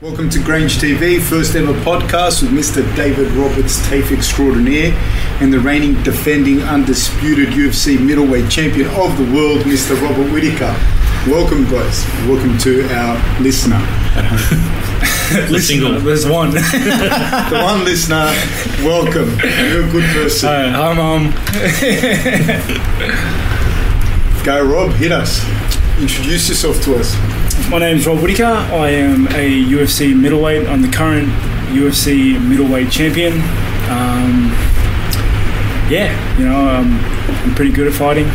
Welcome to Grange TV, first ever podcast with Mr. David Roberts, TAFE extraordinaire, and the reigning, defending, undisputed UFC middleweight champion of the world, Mr. Robert Whittaker. Welcome, guys. Welcome to our listener at home. The single. There's one. the one listener, welcome. You're a good person. Hi, hi, mom. Go, Rob, hit us. Introduce yourself to us. My name's Rob Whittaker. I am a UFC middleweight. I'm the current UFC middleweight champion. Um, yeah, you know, um, I'm pretty good at fighting.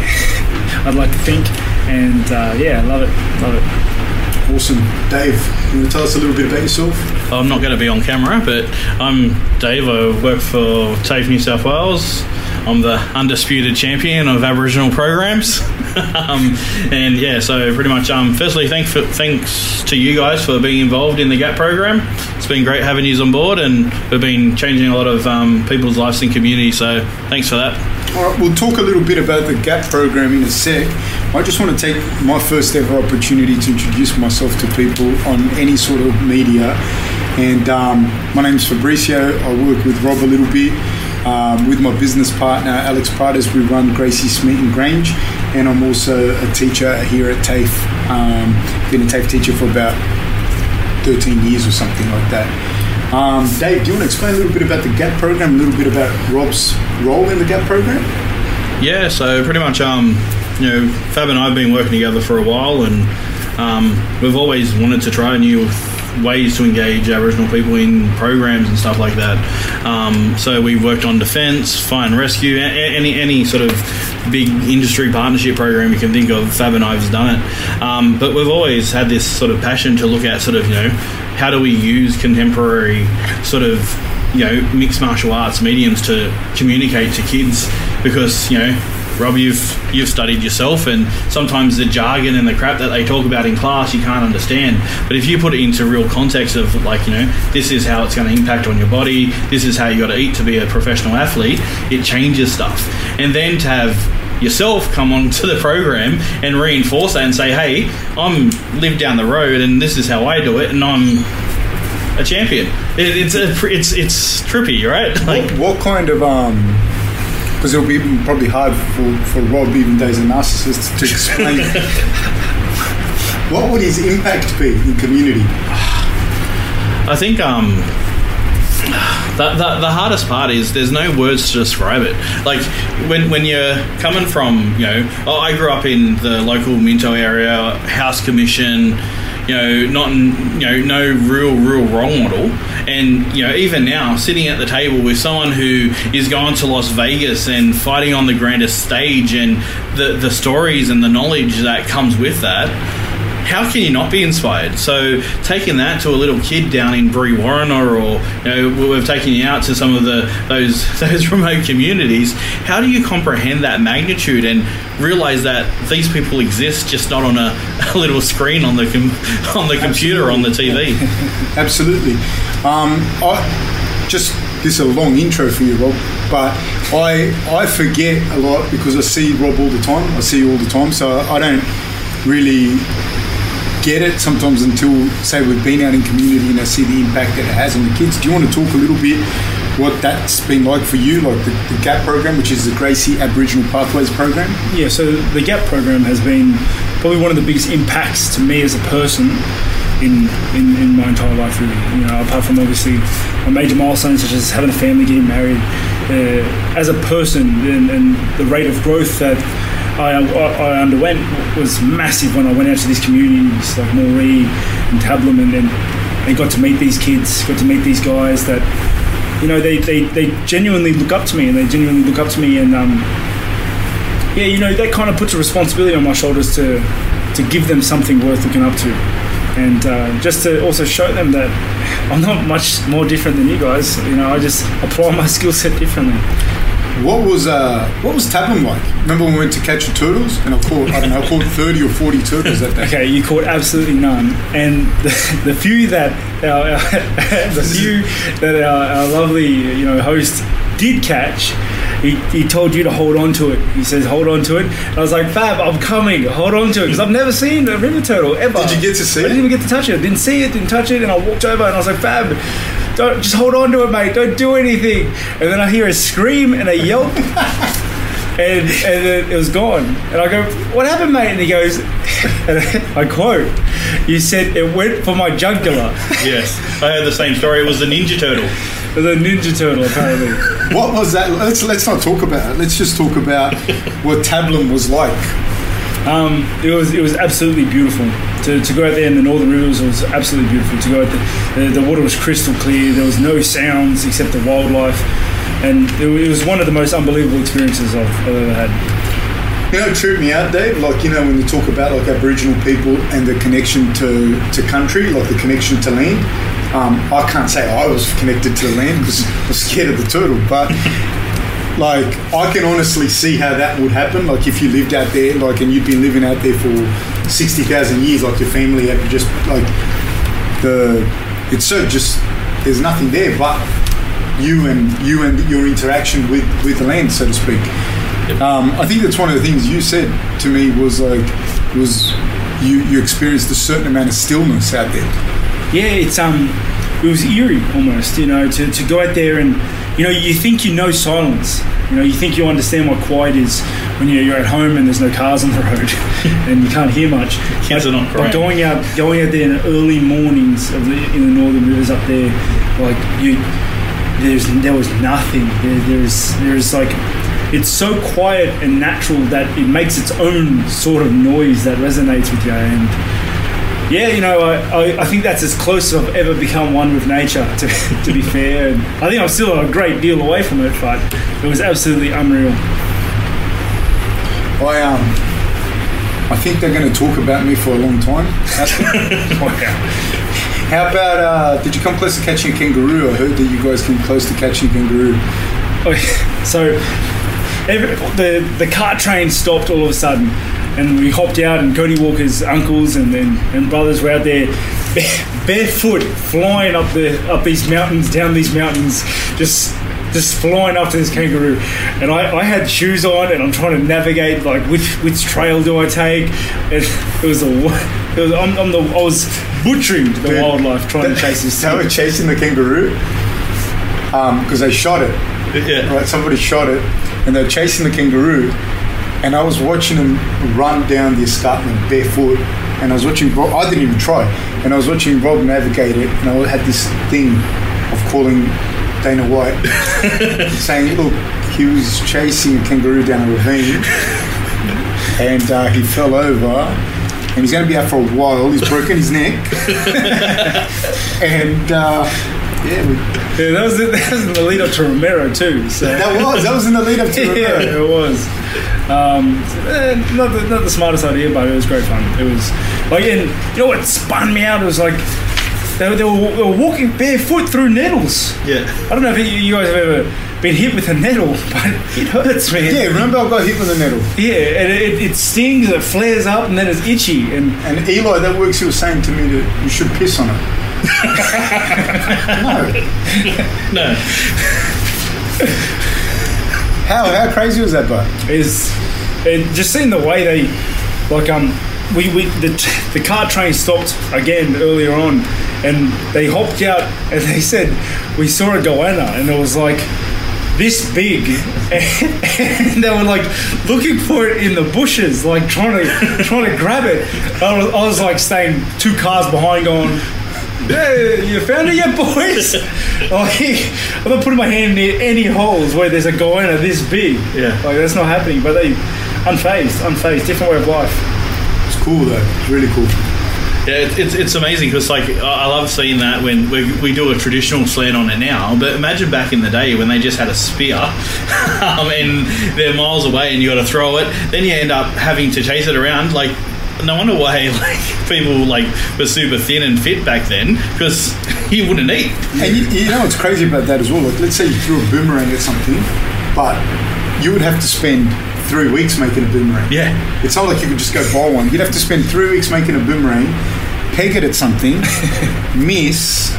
I'd like to think, and uh, yeah, I love it, love it. Awesome. Dave, can you want to tell us a little bit about yourself? I'm not going to be on camera, but I'm Dave. I work for TAFE New South Wales. I'm the undisputed champion of Aboriginal programs. um, and yeah, so pretty much, um, firstly, thank for, thanks to you guys for being involved in the GAP program. It's been great having you on board, and we've been changing a lot of um, people's lives in community. So thanks for that. All right, we'll talk a little bit about the GAP program in a sec. I just want to take my first ever opportunity to introduce myself to people on any sort of media. And um, my name's Fabricio. I work with Rob a little bit. Um, with my business partner Alex Pradas, we run Gracie and Grange, and I'm also a teacher here at TAFE. Um, been a TAFE teacher for about 13 years or something like that. Um, Dave, do you want to explain a little bit about the GAP program, a little bit about Rob's role in the GAP program? Yeah, so pretty much, um, you know, Fab and I have been working together for a while, and um, we've always wanted to try a new ways to engage Aboriginal people in programs and stuff like that. Um, so we've worked on defence, fire and rescue, any any sort of big industry partnership program you can think of. Fab and I have done it, um, but we've always had this sort of passion to look at sort of you know how do we use contemporary sort of you know mixed martial arts mediums to communicate to kids because you know Rob, you've you've studied yourself, and sometimes the jargon and the crap that they talk about in class you can't understand. But if you put it into real context of like you know, this is how it's going to impact on your body, this is how you got to eat to be a professional athlete, it changes stuff. And then to have yourself come onto the program and reinforce that and say, hey, I'm live down the road, and this is how I do it, and I'm a champion. It, it's a, it's it's trippy, right? Like what, what kind of um because it'll be probably hard for, for Rob, even though he's a narcissist, to explain what would his impact be in community? I think um, the, the, the hardest part is there's no words to describe it. Like when when you're coming from, you know, oh, I grew up in the local Minto area, House Commission. You know, not you know, no real, real role model, and you know, even now, sitting at the table with someone who is going to Las Vegas and fighting on the grandest stage, and the the stories and the knowledge that comes with that, how can you not be inspired? So taking that to a little kid down in Bree Brewarrina, or you know, we've taken you out to some of the those those remote communities. How do you comprehend that magnitude and realize that these people exist, just not on a, a little screen on the com- on the computer on the TV? Absolutely. Um, I just this is a long intro for you, Rob, but I I forget a lot because I see Rob all the time. I see you all the time, so I don't really get it sometimes until say we've been out in community and I see the impact that it has on the kids. Do you want to talk a little bit what that's been like for you, like the, the GAP program, which is the Gracie Aboriginal Pathways program? Yeah, so the GAP program has been probably one of the biggest impacts to me as a person in, in, in my entire life, really. You know, apart from obviously a major milestone such as having a family, getting married, uh, as a person and, and the rate of growth that I, I, underwent was massive when I went out to these communities like Moree and Tabulam and, and, and got to meet these kids, got to meet these guys that, you know, they, they, they genuinely look up to me and they genuinely look up to me and, um, yeah, you know, that kind of puts a responsibility on my shoulders to, to give them something worth looking up to. And uh, just to also show them that I'm not much more different than you guys. You know, I just apply my skill set differently. What was uh, what was Tabulam like? Remember when we went to catch the turtles and I caught I don't know I caught thirty or forty turtles that day. Okay, you caught absolutely none, and the, the few that our, our the few that our, our, lovely you know host did catch, he, he told you to hold on to it. He says, hold on to it. I was like, Fab, I'm coming. Hold on to it. Because I've never seen a river turtle ever. Did you get to see I didn't even get to touch it. I Didn't see it, didn't touch it. And I walked over and I was like, Fab, don't, just hold on to it, mate. Don't do anything. And then I hear a scream and a yelp. And, and then it was gone. And I go, What happened, mate? And he goes, and I quote, You said it went for my jugular. Yes, I heard the same story. It was the Ninja Turtle. The Ninja Turtle, apparently. What was that? Let's let's not talk about it. Let's just talk about what Tabulam was like. Um, it was it was absolutely beautiful to, to go out there in the northern rivers. Was absolutely beautiful to go out there. The, the water was crystal clear. There was no sounds except the wildlife, and it, it was one of the most unbelievable experiences I've, I've ever had. You know, tripped me out, Dave. Like you know, when you talk about like Aboriginal people and the connection to to country, like the connection to land. Um, I can't say I was connected to the land because I was scared of the turtle, but like I can honestly see how that would happen. Like if you lived out there, like and you'd been living out there for sixty thousand years, like your family had just like the it's so just there's nothing there but you and you and your interaction with with the land, so to speak. Um, I think that's one of the things you said to me was like was you you experienced a certain amount of stillness out there. Yeah, it's um, it was eerie almost. You know, to, to go out there and you know you think you know silence. You know, you think you understand what quiet is when you're, you're at home and there's no cars on the road and you can't hear much. Kids but, are not but crying. going out, going out there in the early mornings of the, in the northern rivers up there, like you, there's there was nothing. There, there's there's like it's so quiet and natural that it makes its own sort of noise that resonates with you and yeah, you know, I, I, think that's as close as I've ever become one with nature, to, to be fair. And I think I'm still a great deal away from it, but it was absolutely unreal. I um I think they're going to talk about me for a long time. How about uh, did you come close to catching a kangaroo? I heard that you guys came close to catching a kangaroo. Oh, so every, the the cart train stopped all of a sudden, and we hopped out, and Cody Walker's uncles and then and brothers were out there barefoot, flying up the up these mountains, down these mountains, just just flying after this kangaroo. And I, I had shoes on, and I'm trying to navigate like which which trail do I take? And it was a it was I'm, I'm the I was butchering the Dude, wildlife trying to chase this. They were chasing the kangaroo um, because they shot it. Yeah. Right, somebody shot it, and they're chasing the kangaroo. And I was watching them run down the escarpment barefoot, and I was watching. Rob, I didn't even try, and I was watching Rob navigate it, and I had this thing of calling Dana White, saying, "Look, he was chasing a kangaroo down a ravine, and uh, he fell over." And he's going to be out for a while. He's broken his neck, and uh, yeah, we, Yeah, that was that was in the lead up to Romero too. So that was that was in the lead up to yeah, Romero. it was. Um, eh, not the, not the smartest idea, but it was great fun. It was like, and you know what spun me out? It was like they, were- they, were, they were walking barefoot through nettles. Yeah. I don't know if you you guys have ever been hit with a nettle, but it hurts, man. Yeah, remember I got hit with a nettle. Yeah, and it, it stings, it flares up, and then it's itchy. And And Eli, that works, he was saying to me that you should piss on it. no. No. How, how crazy was that, bud? is and just seeing the way they like um we, we the, the car train stopped again earlier on and they hopped out and they said we saw a goanna and it was like this big and they were like looking for it in the bushes like trying to trying to grab it I was, I was like staying two cars behind going Hey, you found it yet, boys? like, I'm not putting my hand near any holes where there's a goanna this big. Yeah. Like, that's not happening. But they, unfazed, unfazed, different way of life. It's cool, though. It's really cool. Yeah, it's, it's, it's amazing because like I I love seeing that when we, we do a traditional slant on it now. But imagine back in the day when they just had a spear um, and they're miles away and you got to throw it. Then you end up having to chase it around. Like no wonder why like people like were super thin and fit back then because you wouldn't eat. And you, you know what's crazy about that as well? Like, let's say you threw a boomerang at something, but you would have to spend three weeks making a boomerang. Yeah. It's not like you could just go buy one. You'd have to spend three weeks making a boomerang, peg it at something, miss,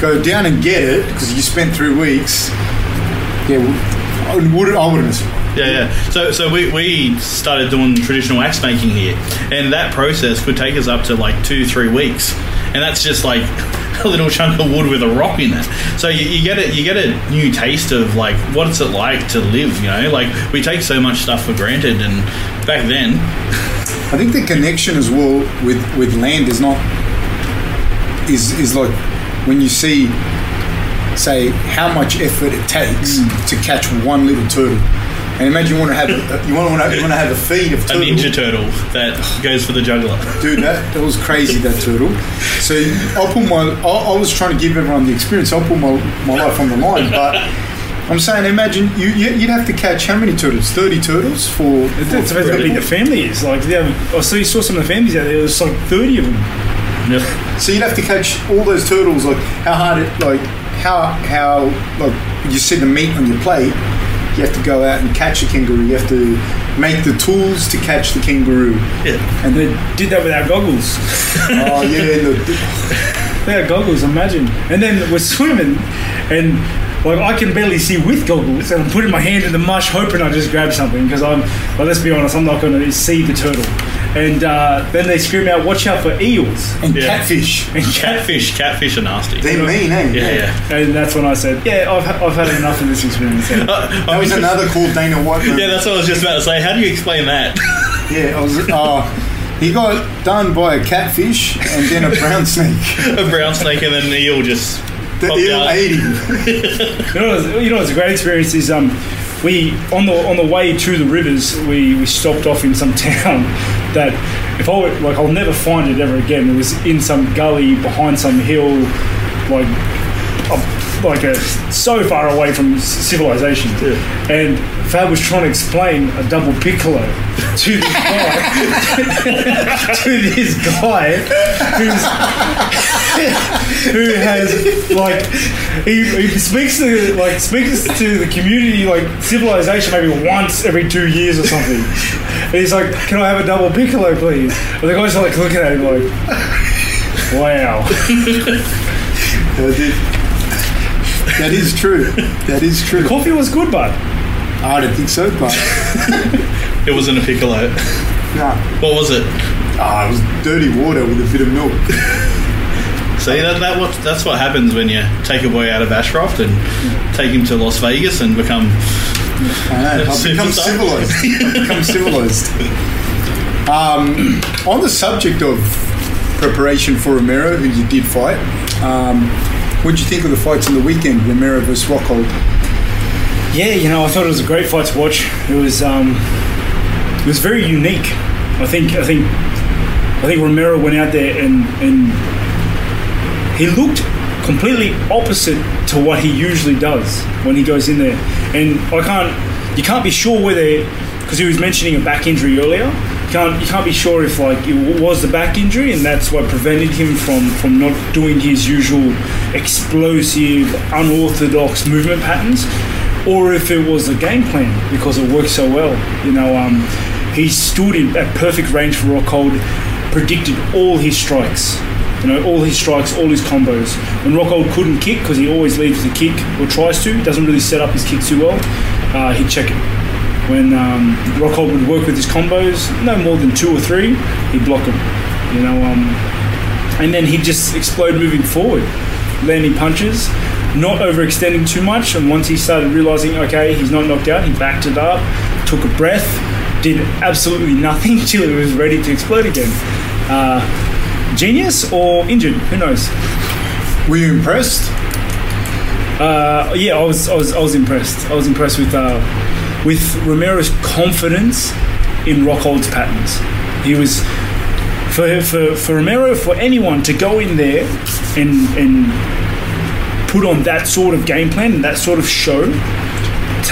go down and get it because you spent three weeks. Yeah, I would I wouldn't have survived. Yeah, yeah. So, so we, we started doing traditional axe making here, and that process could take us up to like two, three weeks, and that's just like a little chunk of wood with a rock in it. So you, you get it, you get a new taste of like what's it like to live. You know, like we take so much stuff for granted, and back then, I think the connection as well with with land is not is is like when you see say how much effort it takes mm. to catch one little turtle. And imagine you want to have a, you want to you want to have a feed of a ninja turtle that goes for the juggler. Dude, that, that was crazy, that turtle. So I'll put my, I, I was trying to give everyone the experience. I'll put my, my life on the line. But I'm saying, imagine you, you, you'd have to catch how many turtles? 30 turtles for. That's for how big the family is. Like, they have, I saw you saw some of the families out there. There's like thirty of them. Yep. So you'd have to catch all those turtles. Like how hard it, like how how like you see the meat on your plate. You have to go out and catch a kangaroo. You have to make the tools to catch the kangaroo. Yeah. And They did that without goggles. oh yeah, They had goggles, imagine. And then we're swimming, and like I can barely see with goggles, and I'm putting my hand in the mush, hoping I just grab something because I'm. Well, let's be honest, I'm not going to see the turtle. And uh, then they scream out, "Watch out for eels!" and Yeah. catfish. And Catfish, catfish are nasty. They're mean, eh? Yeah, yeah. And that's when I said, "Yeah, I've, ha- I've had enough of this experience." So, That was another cool Dana White. moment. Yeah, that's what I was just about to say. How do you explain that? Yeah, I was. Uh, he got done by a catfish and then a brown snake. a brown snake and then an eel just The popped eel out. ate him. You know, what's- you know, what's a great experience is um, we on the on the way to the rivers, we, we stopped off in some town that if I would, like I'll never find it ever again. It was in some gully behind some hill, like like a, so far away from civilization. And Fab was trying to explain a double piccolo to this guy, to this guy who's who has like he, he speaks to like speaks to the community like civilization maybe once every two years or something. And he's like, "Can I have a double piccolo, please?" And the guys are like looking at him like, "Wow." That is- that is true. That is true. Coffee was good, but I don't think so, but It wasn't a piccolo. nah. What was it? Ah, it was dirty water with a bit of milk. See, that, that what, that's what happens when you take a boy out of Ashcroft and take him to Las Vegas and become. I know. I've become Superstar. civilized. I've become civilized. Um, on the subject of preparation for Romero, who you did fight, um, what did you think of the fights in the weekend, Romero versus Rockhold? yeah, you know, I thought it was a great fight to watch. It was um, it was very unique. I think I think I think Romero went out there and and he looked completely opposite to what he usually does when he goes in there. And I can't, you can't be sure whether, because he was mentioning a back injury earlier. Can't, you can't be sure if like it was the back injury and that's what prevented him from from not doing his usual explosive, unorthodox movement patterns, or if it was a game plan because it worked so well. You know, um, he stood in at perfect range for Rockhold, predicted all his strikes. You know, all his strikes, all his combos. When Rockhold couldn't kick, because he always leaves the kick or tries to, doesn't really set up his kick too well, uh, he'd check it. When um, Rockhold would work with his combos, no more than two or three, he'd block them. You know, um, and then he'd just explode moving forward, landing punches, not overextending too much. And once he started realizing, okay, he's not knocked out, he backed it up, took a breath, did absolutely nothing till he was ready to explode again. Uh, genius or injured? Who knows? Were you impressed? Uh, yeah, I was, I was, I was impressed. I was impressed with uh, with Romero's confidence in Rockhold's patterns. He was for, for for Romero for anyone to go in there and and put on that sort of game plan and that sort of show.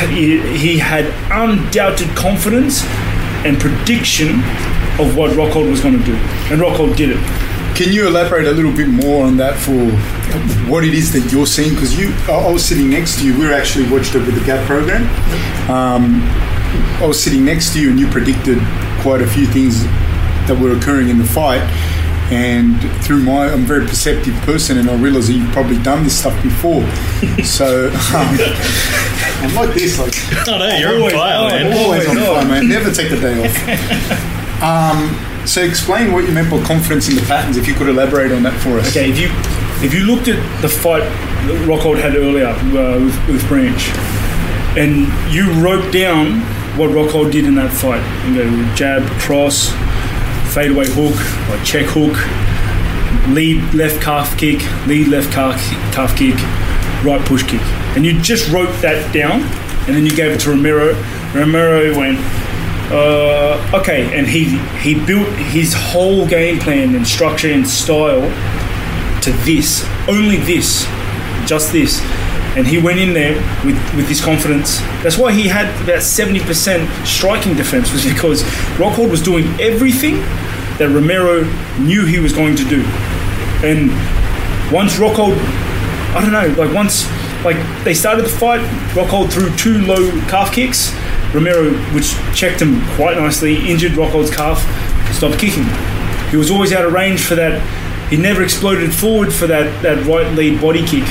he had undoubted confidence and prediction of what Rockhold was going to do, and Rockhold did it. Can you elaborate a little bit more on that for what it is that you're seeing? Because you, I I was sitting next to you. We were actually watched over the Gap program. Um, I was sitting next to you, and you predicted quite a few things that were occurring in the fight. And through my, I'm a very perceptive person, and I realise that you've probably done this stuff before. so um, I'm like this, like Oh no, you're Always, on fire, man. always on fire, man. Never take the day off. Um, so explain what you meant by confidence in the patterns. If you could elaborate on that for us. Okay, if you if you looked at the fight Rockhold had earlier uh, with, with Branch, and you wrote down what Rockhold did in that fight, you go jab, cross, fadeaway hook, check hook, lead left calf kick, lead left calf calf kick, right push kick, and you just wrote that down, and then you gave it to Romero. Romero went, uh, okay, and he he built his whole game plan and structure and style to this, only this, just this. And he went in there with, with this confidence. That's why he had about 70% striking defense, was because Rockhold was doing everything that Romero knew he was going to do. And once Rockhold, I don't know, like once, like they started the fight, Rockhold threw two low calf kicks. Romero, which checked him quite nicely, injured Rockhold's calf, stopped kicking. He was always out of range for that. He never exploded forward for that, that right lead body kick.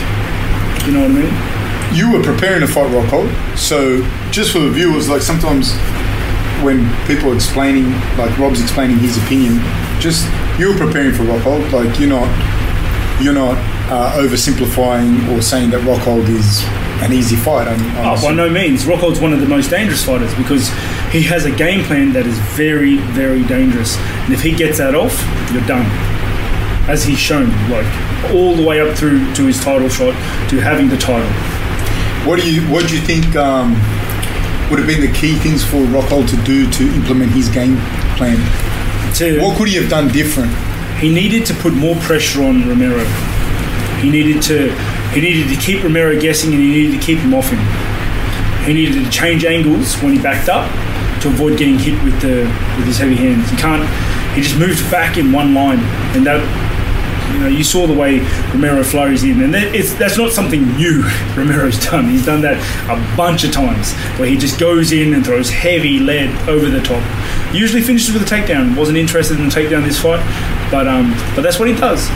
You know what I mean? you were preparing to fight Rockhold, so just for the viewers, like sometimes when people are explaining, like Rob's explaining his opinion, just you were preparing for Rockhold, like you're not, you're not uh, oversimplifying or saying that Rockhold is an easy fight. I'm, I'm Oh, by no means. Rockhold's one of the most dangerous fighters because he has a game plan that is very, very dangerous. And if he gets that off, you're done. As he's shown, like all the way up through to his title shot to having the title. What do you What do you think um, would have been the key things for Rockhold to do to implement his game plan? To, What could he have done different? he needed to put more pressure on Romero. He needed to he needed to keep Romero guessing and he needed to keep him off him. He needed to change angles when he backed up to avoid getting hit with the with his heavy hands. He can't he just moved back in one line and that you know, you saw the way Romero flurries in, and that, that's not something new Romero's done. He's done that a bunch of times, where he just goes in and throws heavy lead over the top. Usually finishes with a takedown. Wasn't interested in a takedown this fight, but um, but that's what he does.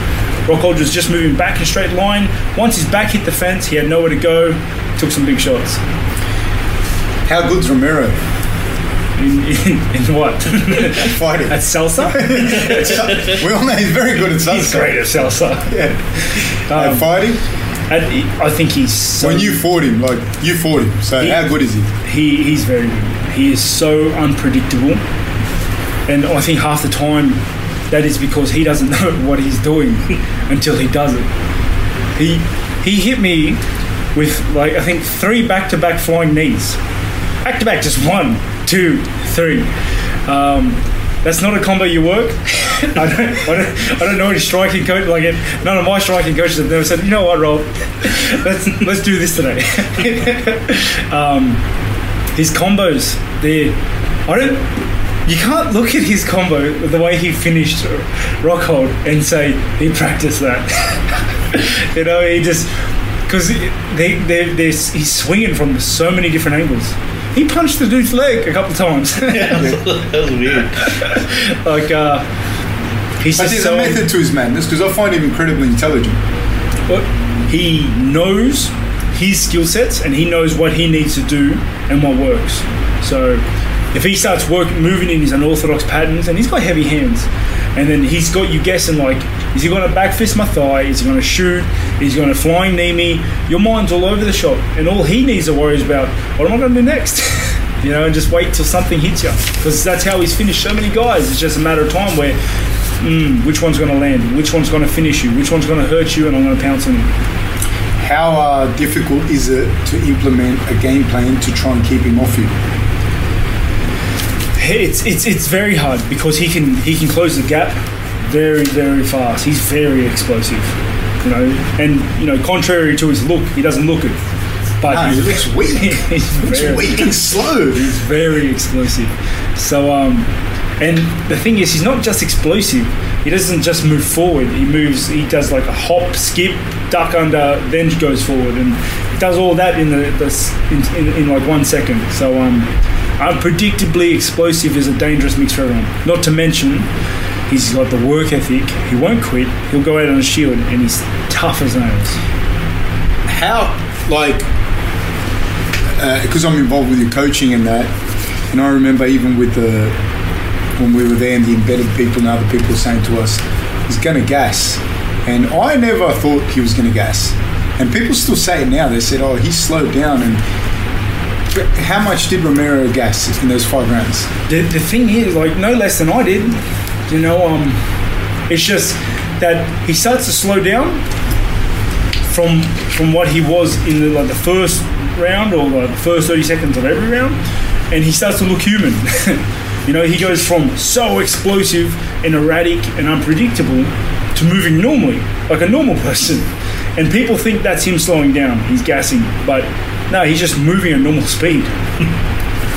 Rockhold was just moving back in straight line. Once his back hit the fence, he had nowhere to go. Took some big shots. How good's Romero In, in, in what? at fighting? At salsa? we all know he's very good at salsa. He's great at salsa. Yeah. Um, at fighting, he- I think he's so when you fought him, like you fought him, so He- how good is he? he, he's very good. He is so unpredictable. And I think half the time that is because he doesn't know what he's doing until he does it. He he hit me with like I think three back to back flying knees. Back to back, just one, two, three. Um, that's not a combo you work. I don't, I don't, I don't know any striking coach like it. None of my striking coaches have never said, you know what, Rob, let's let's do this today. um, his combos, they I don't. You can't look at his combo the way he finished Rockhold and say he practiced that. you know, he just because they they he's swinging from so many different angles. He punched the dude's leg a couple of times. that was weird. like uh, he's But there's so a method to his madness because I find him incredibly intelligent. But he knows his skill sets and he knows what he needs to do and what works. So if he starts working, moving in his unorthodox patterns, and he's got heavy hands, and then he's got you guessing like, is he going to back fist my thigh? Is he going to shoot? Is he going to flying knee me? Your mind's all over the shop, and all he needs to worry is about what am I going to do next. you know, and just wait till something hits you, because that's how he's finished so many guys. It's just a matter of time where. Mm, which one's going to land? Which one's going to finish you? Which one's going to hurt you? And I'm going to pounce on you. How uh, difficult is it to implement a game plan to try and keep him off you? It's it's it's very hard because he can he can close the gap very very fast. He's very explosive, you know. And you know, contrary to his look, he doesn't look it. But No, he looks weak. he's Looks very, weak and slow. he's very explosive. So um, and the thing is, he's not just explosive. He doesn't just move forward. He moves. He does like a hop, skip, duck under, then goes forward, and he does all that in the, the in, in, in like one second. So um, unpredictably explosive is a dangerous mix for everyone. Not to mention, He's got the work ethic. He won't quit. He'll go out on a shield, and he's tough as nails. how like uh, because I'm involved with your coaching and that, and I remember even with the when we were there and the embedded people and other people saying to us, he's going to gas, and I never thought he was going to gas, and people still say it now. They said, oh, he slowed down and. But how much did Romero gas in those five rounds? The, the thing is, like, no less than I did. You know, um, it's just that he starts to slow down from from what he was in the, like the first round or like the first 30 seconds of every round, and he starts to look human. you know, he goes from so explosive and erratic and unpredictable to moving normally, like a normal person. And people think that's him slowing down. He's gassing, but no, he's just moving at normal speed.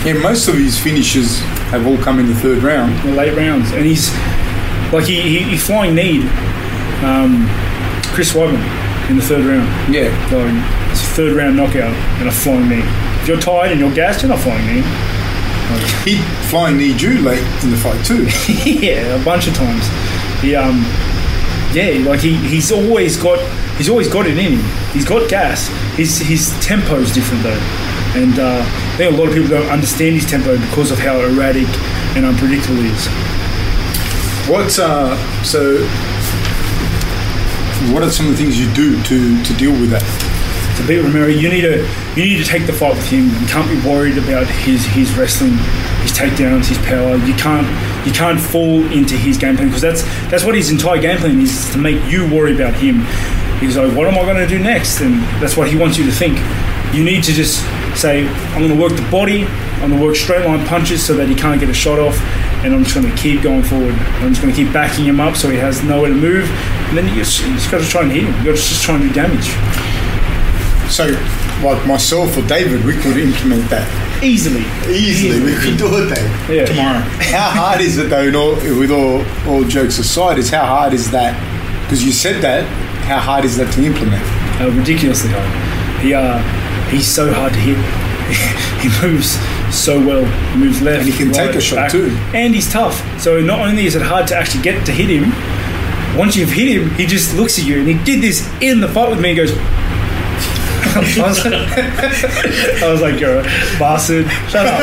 Yeah, most of his finishes have all come in the third round. the late rounds, and he's like he, he, he flying need um, Chris Weidman in the third round. Yeah, Like it's a third round knockout and a flying knee. If you're tired and you're gassed, you're not flying knee. he flying knee you late in the fight too. yeah, a bunch of times. He um yeah, like he, he's always got he's always got it in him. He's got gas. His his tempo is different though. And uh, I think a lot of people don't understand his tempo because of how erratic and unpredictable he is. What uh, so? What are some of the things you do to, to deal with that? to beat Romero, you need to you need to take the fight with him. You can't be worried about his his wrestling, his takedowns, his power. You can't you can't fall into his game plan because that's that's what his entire game plan is to make you worry about him. He's like, what am I going to do next? And that's what he wants you to think. You need to just say, I'm going to work the body. I'm going to work straight line punches so that he can't get a shot off, and I'm just going to keep going forward. I'm just going to keep backing him up so he has nowhere to move, and then you just, you just got to try and hit him. You got to just try and do damage. So, like myself or David, we could implement that Easily. easily. We could do it, Dave. Yeah. tomorrow. How hard is it though? In all, with all all jokes aside, is how hard is that? Because you said that. How hard is that to implement? uh, ridiculously hard. He uh, he's so hard to hit. he moves so well. He moves left, And he can take a shot back. too. And he's tough. So not only is it hard to actually get to hit him, once you've hit him, he just looks at you. And he did this in the fight with me. He goes. I was, I was like, you're a bastard. Shut up.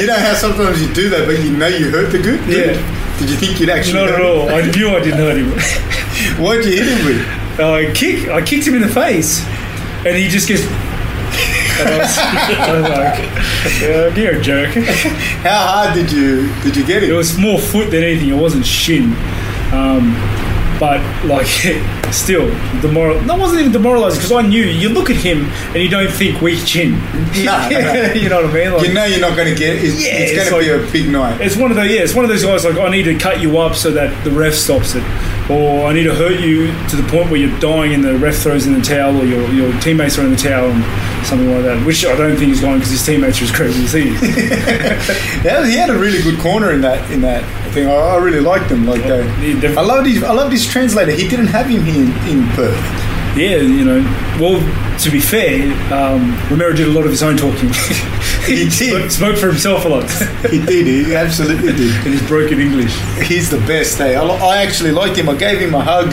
You know how sometimes you do that, but you know you hurt the good. dude? Yeah. Did you think you'd actually? Not hurt at all. I knew I didn't hurt him. What'd you hit him with? I kick, I kicked him in the face, and he just gets. And I was, I was like, yeah, "You're a jerk." How hard did you did you get It it? was more foot than anything. It wasn't shin. Um, but like, still, demoral. That wasn't even demoralizing because I knew you look at him and you don't think weak chin. No, no, no. you know what I mean? Like, You know you're not going to get. It's, Yeah, it's it's going to be a big night. It's one of those, yeah, it's one of those guys like I need to cut you up so that the ref stops it, or I need to hurt you to the point where you're dying and the ref throws in the towel, or your, your teammates are in the towel, and something like that. Which I don't think is going because his teammates are as crazy as he is. Yeah, he had a really good corner in that in that thing. I, I really liked him. Like, uh, He I loved his I loved his translator. He didn't have him here in, in Perth. yeah, you know. Well, to be fair, um, Romero did a lot of his own talking. He did. Spoke- Spoke for himself a lot He did. He absolutely did. in his broken English. He's the best. Eh? I, I actually liked him. I gave him a hug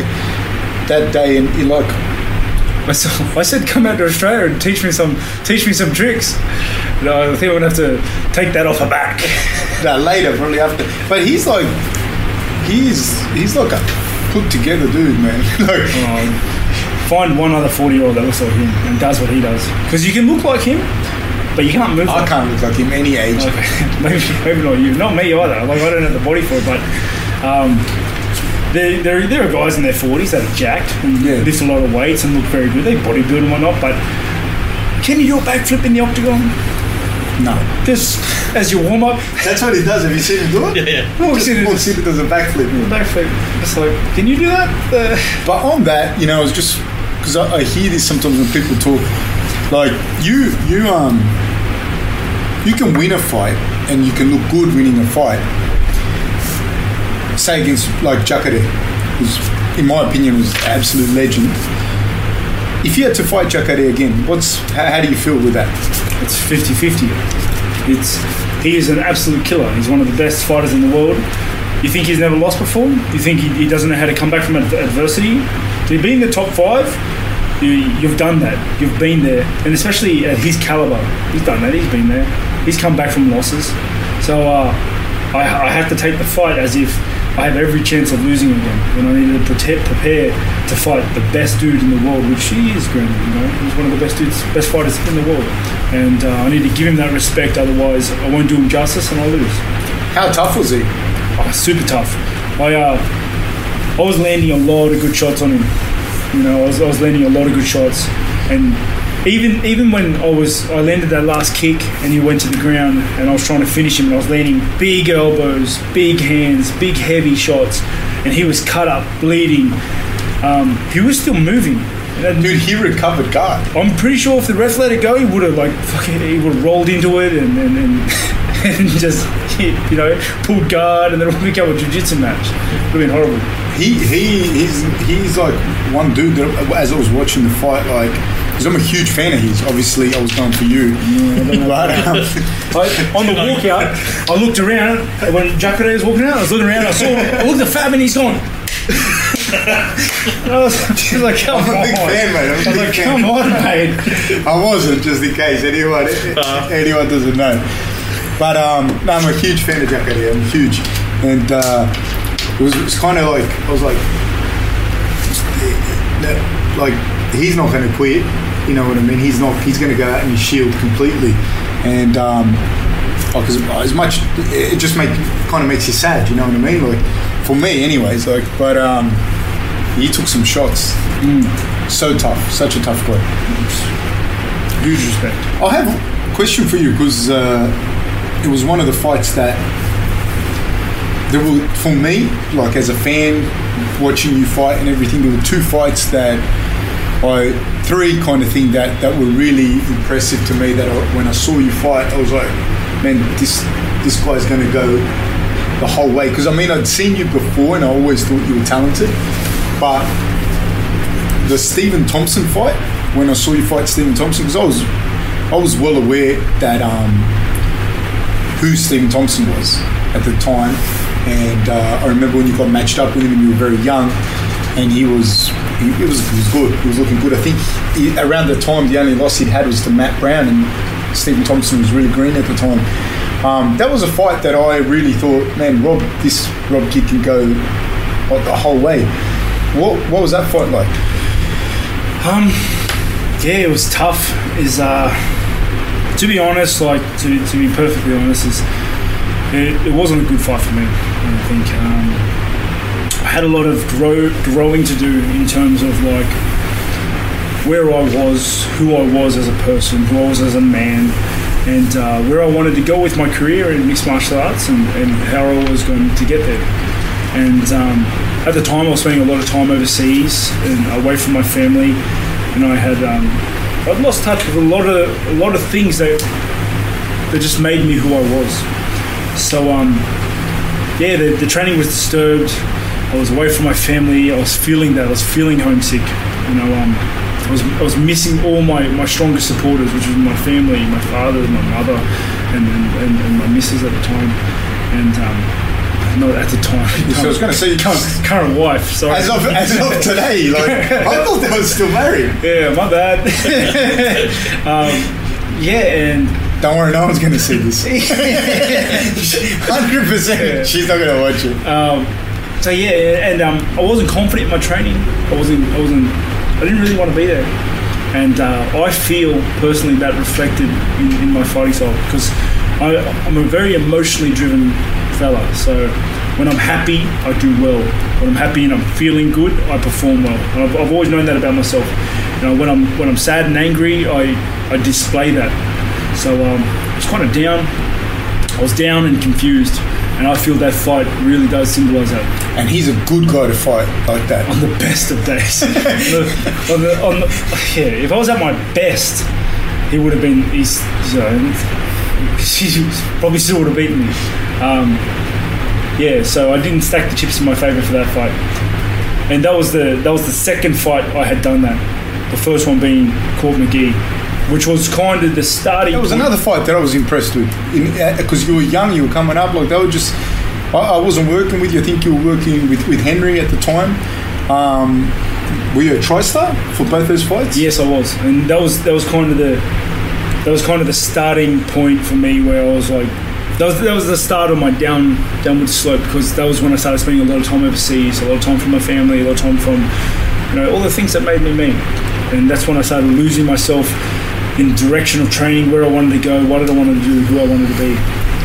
that day, and he like I, saw, I said, "Come out to Australia and teach me some, teach me some tricks." No, I think I'm gonna have to take that off her back. no, later, probably after. But he's like he's he's like a put together dude, man. like Um, find one other 40 year old that looks like him and does what he does. Because you can look like him, but you can't move I like can't look like him any age. Okay. maybe, maybe not you. Not me either. Like, I don't have the body for it, but. Um, there, there, there are guys in their 40s that are jacked and Yeah. lift a lot of weights and look very good. They bodybuild and whatnot, but can you do a backflip in the octagon? No, Just as your warm up, that's what he does. Have you seen him do it? Yeah, yeah. walks in and Walks in and does a backflip. backflip. It's like, can you do that? Uh, But on that, you know, it's just because I, I hear this sometimes when people talk. Like you, you um, you can win a fight and you can look good winning a fight. Say against like Jacare, who's in my opinion was an absolute legend. If you had to fight Jacare again, what's how, how do you feel with that? it's 50 50. It's, he is an absolute killer. He's one of the best fighters in the world. You think he's never lost before? You think he, he doesn't know how to come back from ad- adversity? To be in the top five, you, you've done that. You've been there, and especially at his caliber, he's done that. He's been there. He's come back from losses. So uh, I, I had to take the fight as if I have every chance of losing again, and I needed to protect, prepare to fight the best dude in the world, which he is, granted. You know, he's one of the best dudes, best fighters in the world, and uh, I need to give him that respect. Otherwise, I won't do him justice, and I'll lose. How tough was he? Oh, super tough. I uh, I was landing a lot of good shots on him. You know, I was, I was landing a lot of good shots, and even even when I was I landed that last kick and he went to the ground and I was trying to finish him and I was landing big elbows, big hands, big heavy shots, and he was cut up, bleeding. Um, he was still moving. And that- Dude, he recovered guard. I'm pretty sure if the ref let it go, he would have like fucking he would have rolled into it and and, and, and just you know pulled guard and then it would become a jiu-jitsu match. It would have been horrible. He he he's he's like one dude that as I was watching the fight, like because I'm a huge fan of his. Obviously, I was going for you, but um, I, on the walkout, I looked around when Jacare was walking out. I was looking around. I saw I looked at Fab and he's gone. I was, I was like, come I'm a on, big fan, mate. I'm was big like, fan. come on, mate. I wasn't just in case anyone anyone doesn't know. But um, no, I'm a huge fan of Eddie. I'm huge, and uh, it was, was kind of like I was like, that- like he's not going to quit. You know what I mean? He's not. He's going to go out and shield completely, and um, because as much it just make kind of makes you sad. You know what I mean? Like for me, anyways. Like, but um, he took some shots. So tough, such a tough guy. Huge respect. I have a question for you because uh, it was one of the fights that there were for me, like as a fan, watching you fight and everything. There were two fights that I, three kind of thing that that were really impressive to me. That I, when I saw you fight, I was like, man, this this guy's going to go the whole way. Because I mean, I'd seen you before, and I always thought you were talented, but the Stephen Thompson fight when I saw you fight Stephen Thompson because I was I was well aware that um, who Stephen Thompson was at the time, and uh, I remember when you got matched up with him and you were very young, and he was he, was he was good. He was looking good. I think he, around the time the only loss he'd had was to Matt Brown, and Stephen Thompson was really green at the time. Um, that was a fight that I really thought, man, Rob, this Rob kid can go like, the whole way. What what was that fight like? Um, yeah, it was tough. Is uh, to be honest, like to, to be perfectly honest, is it, it wasn't a good fight for me. I think um, I had a lot of grow, growing to do in terms of like where I was, who I was as a person, who I was as a man, and uh, where I wanted to go with my career in mixed martial arts, and, and how I was going to get there. And um, at the time, I was spending a lot of time overseas and away from my family, and I had um, I'd lost touch with a lot of a lot of things that that just made me who I was. So um, yeah, the, the training was disturbed. I was away from my family. I was feeling that. I was feeling homesick. You know, um, I was I was missing all my, my strongest supporters, which was my family, my father, my mother, and and, and, my missus at the time, and um, not at the time. So I was gonna say- current, current wife. Sorry. As of as of today, like I thought they were still married. yeah, my bad. um, yeah, and Don't worry, no one's gonna see this. Hundred percent, she's not gonna watch it. Um, so yeah, and um, I wasn't confident in my training. I wasn't. I wasn't. I didn't really want to be there. And uh, I feel personally that reflected in, in my fighting style because I, I'm a very emotionally driven fella. So when I'm happy, I do well. When I'm happy and I'm feeling good, I perform well. And I've, I've always known that about myself. You know, when I'm when I'm sad and angry, I, I display that. So um, I was kind of down. I was down and confused, and I feel that fight really does symbolise that And he's a good guy to fight like that. on the best of days. on the, on the, on the, yeah, if I was at my best, he would have been. He's, you know, he probably still would have beaten me. Um, yeah, so I didn't stack the chips in my favour for that fight, and that was the that was the second fight I had done that. The first one being Court McGee, which was kind of the starting. There was point. another fight that I was impressed with because you were young, you were coming up. Like they were just I, I wasn't working with you. I think you were working with, with Henry at the time. Um, were you a TriStar for both those fights? Yes, I was, and that was that was kind of the that was kind of the starting point for me where I was like. That was, that was the start of my down downward slope because that was when I started spending a lot of time overseas, a lot of time from my family, a lot of time from you know all the things that made me me, and that's when I started losing myself in direction of training, where I wanted to go, what did I want to do, who I wanted to be.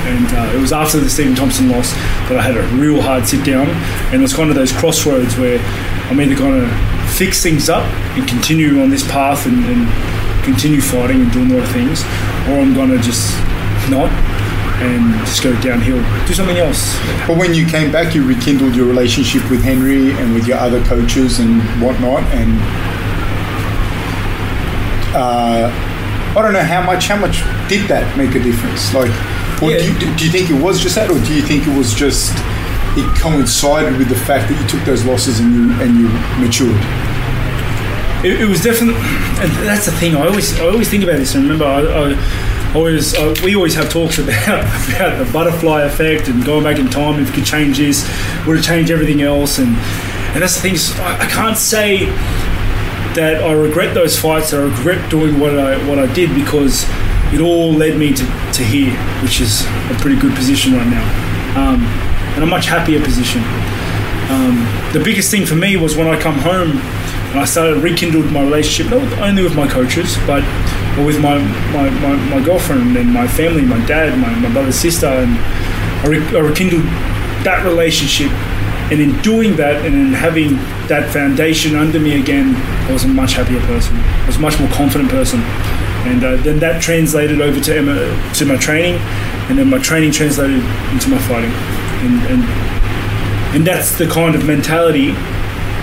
And uh, it was after the Stephen Thompson loss that I had a real hard sit down, and it was kind of those crossroads where I'm either going to fix things up and continue on this path and, and continue fighting and doing more things, or I'm going to just not and just go downhill, do something else. But when you came back, you rekindled your relationship with Henry and with your other coaches and whatnot, and uh, I don't know how much. How much did that make a difference? Like, or Yeah. do, you, do you think it was just that, or do you think it was just it coincided with the fact that you took those losses and you and you matured? it, it was definitely, and that's the thing. I always, I always think about this. And remember, I, I always, uh, we always have talks about about the butterfly effect and going back in time. If you could change this, would it change everything else? And and that's the thing. I, I can't say that I regret those fights. I regret doing what I what I did because it all led me to, to here, which is a pretty good position right now, um, and a much happier position. Um, the biggest thing for me was when I come home and I started rekindled my relationship, not only with my coaches, but with my, my, my, my girlfriend and my family, my dad, my, my brother, sister, and I, re- I rekindled that relationship. And in doing that and in having that foundation under me again, I was a much happier person. I was a much more confident person. And uh, then that translated over to, Emma, to my training, and then my training translated into my fighting. And, and and that's the kind of mentality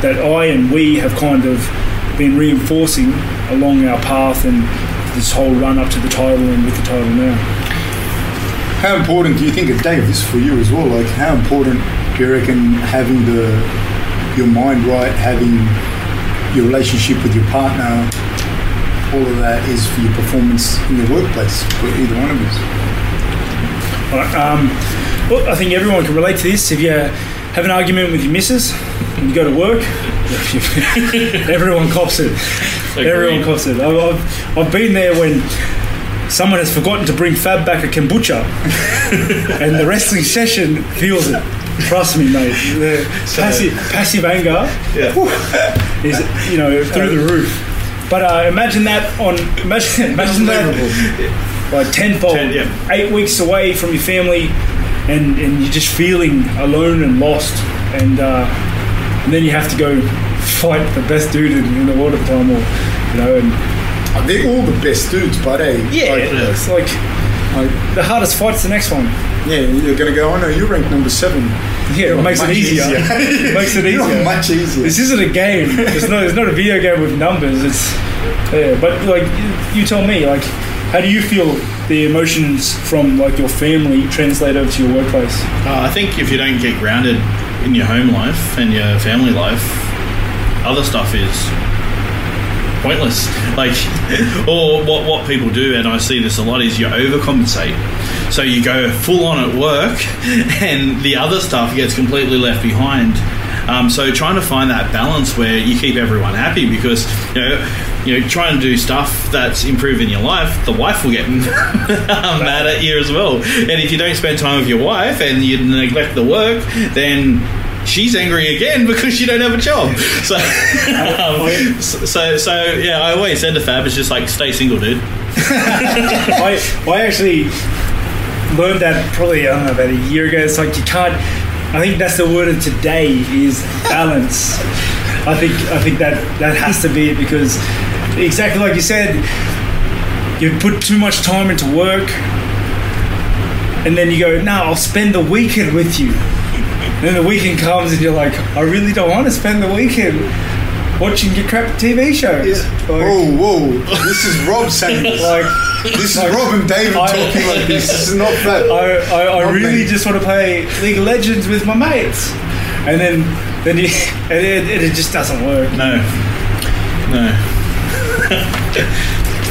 that I and we have kind of been reinforcing along our path and this whole run up to the title and with the title now. How important do you think a day of this for you as well? Like, how important do you reckon having the your mind right, having your relationship with your partner, all of that is for your performance in the workplace for either one of us? Right, um, well, I think everyone can relate to this. If you have an argument with your missus and you go to work, everyone cops it. Everyone cops it. I've, I've, I've been there when someone has forgotten to bring Fab back a kombucha and the wrestling session feels it. Trust me, mate. The passive, passive anger is, you know, through the roof. But uh, imagine that on imagine, imagine that like tenfold, Ten, yeah. eight weeks away from your family, and, and you're just feeling alone and lost, and uh, and then you have to go fight the best dude in, in the world at the time, or you know, and They're all the best dudes, but hey, yeah, like, it's like like, the hardest fight's the next one. yeah, you're gonna go. Oh no, you're ranked number seven. Yeah, it makes it Much easier. easier. makes it You're easier. much easier. This isn't a game. It's not. It's not a video game with numbers. It's yeah. But like, you, you tell me, like, how do you feel the emotions from like your family translate over to your workplace? Uh, I think if you don't get grounded in your home life and your family life, other stuff is pointless. Like, or what what people do, and I see this a lot, is you overcompensate. So you go full on at work, and the other stuff gets completely left behind. Um, so trying to find that balance where you keep everyone happy because you know you know trying to do stuff that's improving your life, the wife will get mad at you as well. And if you don't spend time with your wife and you neglect the work, then she's angry again because you don't have a job. So, um, so, so yeah, I always said to Fab, it's just like stay single, dude. I I actually learned that probably I don't know about a year ago. It's like you can't. I think that's the word of today is balance. I think I think that that has to be it because exactly like you said, you put too much time into work, and then you go, "No, I'll spend the weekend with you." And then the weekend comes, and you're like, "I really don't want to spend the weekend watching your crap TV shows." Like, Whoa, whoa! This is Rob saying this. like This is like, Rob and David I- talking like this. This is not that. I, I, I really me. just want to play League of Legends with my mates, and then then you, and it, it, it just doesn't work. No, no,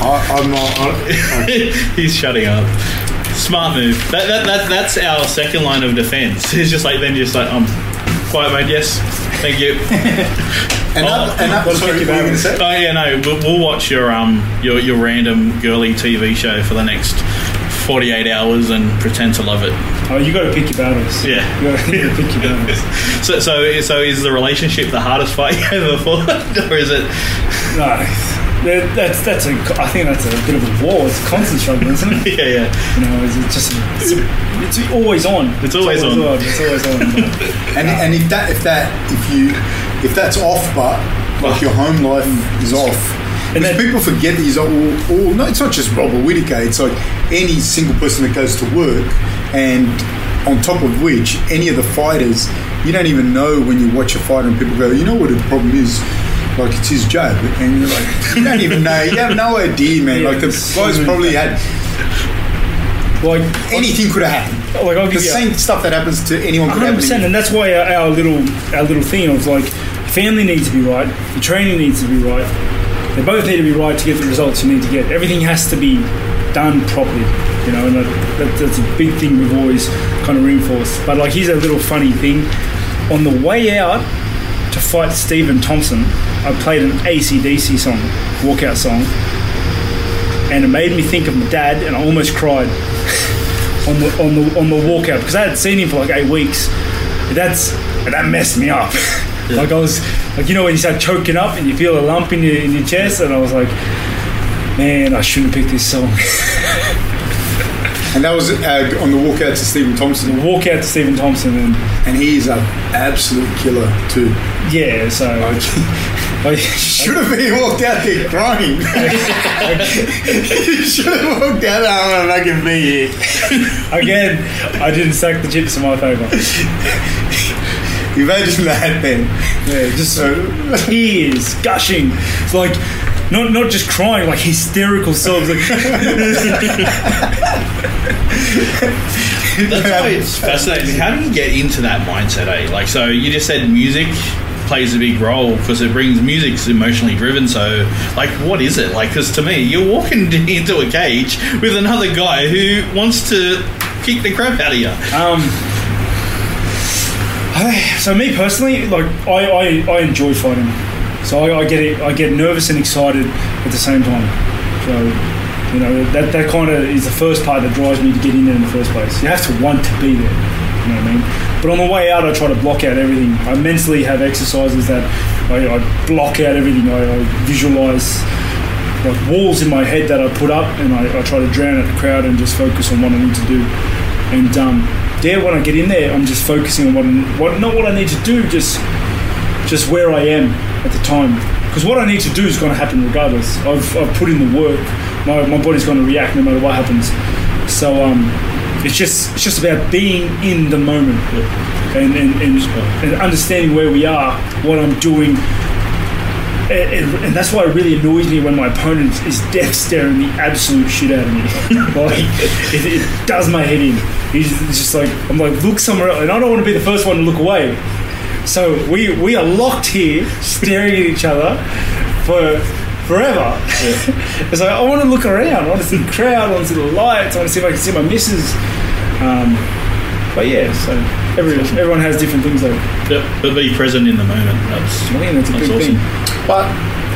I, I'm not. I, he's shutting up. Smart move. That, that, that, that's our second line of defense. It's just like, then just like, um, quiet, mate, yes. Thank you. And Oh, that, and that, what sorry, what you were going to say? Oh yeah, no, we'll, we'll watch your um your your random girly TV show for the next forty eight hours and pretend to love it. Oh, you got to pick your battles. Yeah. you got to pick your battles. So so so is the relationship the hardest fight you ever fought, or is it? No, that- that's that's a. I think that's a bit of a war. It's a constant struggle, isn't it? Yeah, yeah. You know, it's it's just it's, it's always on. It's always on. It's always on. but- And, and if that if that if you if that's off, but like your home life is off. And Because then- people forget that he's all, all. No, it's not just Robert Whittaker. It's like any single person that goes to work, and on top of which, any of the fighters, you don't even know when you watch a fighter and people go, you know what the problem is. Like it's his job, and you're like, you don't even know. You have no idea, man. Yeah, like the guys so probably had like anything could have happened. Like I'll The give you a- same stuff that happens to anyone could hundred percent, and that's why our, our little our little thing of like family needs to be right, the training needs to be right. They both need to be right to get the results you need to get. Everything has to be done properly, you know, and that, that, that's a big thing we've always kind of reinforced. But like, here's a little funny thing: on the way out to fight Stephen Thompson, I played an ACDC song, walkout song, and it made me think of my dad, and I almost cried on the on the on the walkout because I hadn't seen him for like eight weeks. That's that messed me up. like I was like you know when you start choking up and you feel a lump in your in your chest, and I was like, man, I shouldn't pick this song. And that was uh, on the walkout to Stephen Thompson, walkout to Stephen Thompson, and and he is an absolute killer too. yeah, so I, Should have been walked out there crying. you should have walked out there. I'm not gonna be here. again, I didn't stack the chips in my favour. Imagine that, then. Yeah, just So, tears gushing. It's like not not just crying, like hysterical sobs. Like That's why it's fascinating. How do you get into that mindset? Eh? Like, so you just said music plays a big role because it brings music's emotionally driven. So, like, what is it? Like, because to me, you're walking into a cage with another guy who wants to kick the crap out of you. Um, so me personally, like I, I, I enjoy fighting. So I, I get it, I get nervous and excited at the same time. So you know that that kind of is the first part that drives me to get in there in the first place. You have to want to be there. You know what I mean? But on the way out, I try to block out everything. I mentally have exercises that I, I block out everything. I, I visualize like walls in my head that I put up, and I, I try to drown out the crowd and just focus on what I need to do. And um, yeah, when I get in there, I'm just focusing on what, what not what I need to do, just just where I am at the time. Because what I need to do is going to happen regardless. I've, I've put in the work. My, my body's going to react no matter what happens. So um, it's just it's just about being in the moment and, and, and, and understanding where we are, what I'm doing, and, and, and that's why it really annoys me when my opponent is death staring the absolute shit out of me. like it, it does my head in. He's just like I'm like look somewhere else, and I don't want to be the first one to look away. So we we are locked here, staring at each other for forever. it's like I want to look around. I want to see the crowd. I want to see the lights. I want to see if I can see my misses. Um, but yeah, so every, everyone has different things though. But, but be present in the moment. That's, I think that's a that's big awesome. thing. but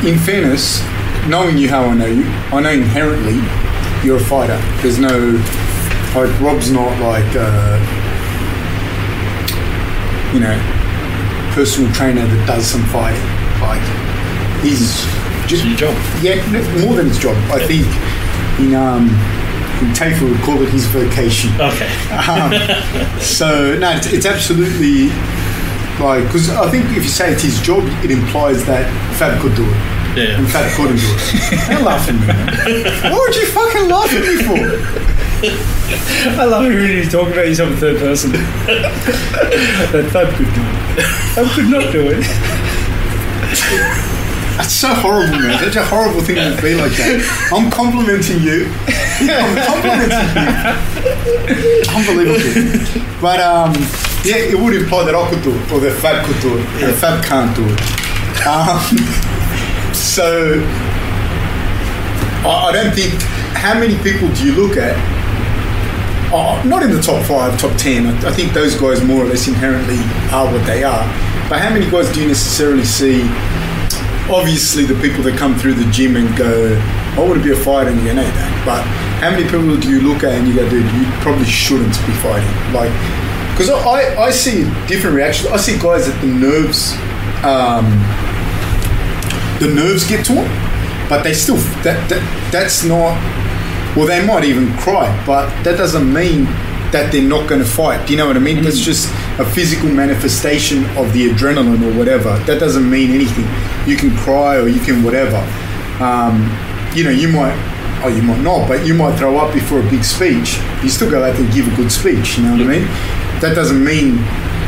in fairness, knowing you how I know you, I know inherently you're a fighter. There's no like Rob's not like uh, you know personal trainer that does some fighting. Like he's It's your job. Yeah, more than his job. I think in um in TAFE would call it his vocation. Okay. Um, so no, it's, it's absolutely like because I think if you say it's his job, it implies that Fab could do it. Yeah. And Fab couldn't do it. You're laughing at me. What would you fucking laugh at me for? I love it when you talk about yourself in third person. that Fab could do it. Fab could not do it. That's so horrible, man. Such a horrible thing to be like that. I'm complimenting you. I'm complimenting you. Unbelievable. But um, yeah, it would imply that I could do it, or that Fab could do it, and Fab can't do it. Um, so I, I don't think. How many people do you look at oh, not in the top five, top ten. I think those guys more or less inherently are what they are. But how many guys do you necessarily see? Obviously, the people that come through the gym and go, "I want to be a fighter," and you know that. But how many people do you look at and you go, "Dude, you probably shouldn't be fighting"? Like, because I, I see different reactions. I see guys that the nerves, um, the nerves get to them, but they still that, that that's not. Well, they might even cry, but that doesn't mean that they're not going to fight. Do you know what I mean? That's just a physical manifestation of the adrenaline or whatever. That doesn't mean anything. You can cry or you can whatever. Um, you know, you might, oh, you might not, but you might throw up before a big speech. You still go out there and give a good speech. You know what I mean? That doesn't mean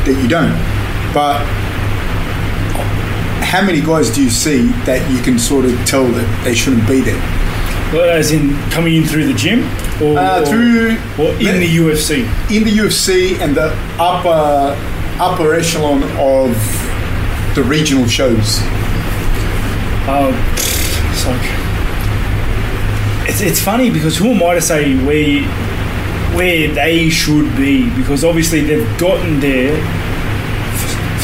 that you don't. But how many guys do you see that you can sort of tell that they shouldn't be there? Well, as in coming in through the gym, or, Uh, or- through or in the UFC. in the UFC and the upper upper echelon of the regional shows. Uh, it's like it's, it's funny because who am I to say where where they should be? Because obviously they've gotten there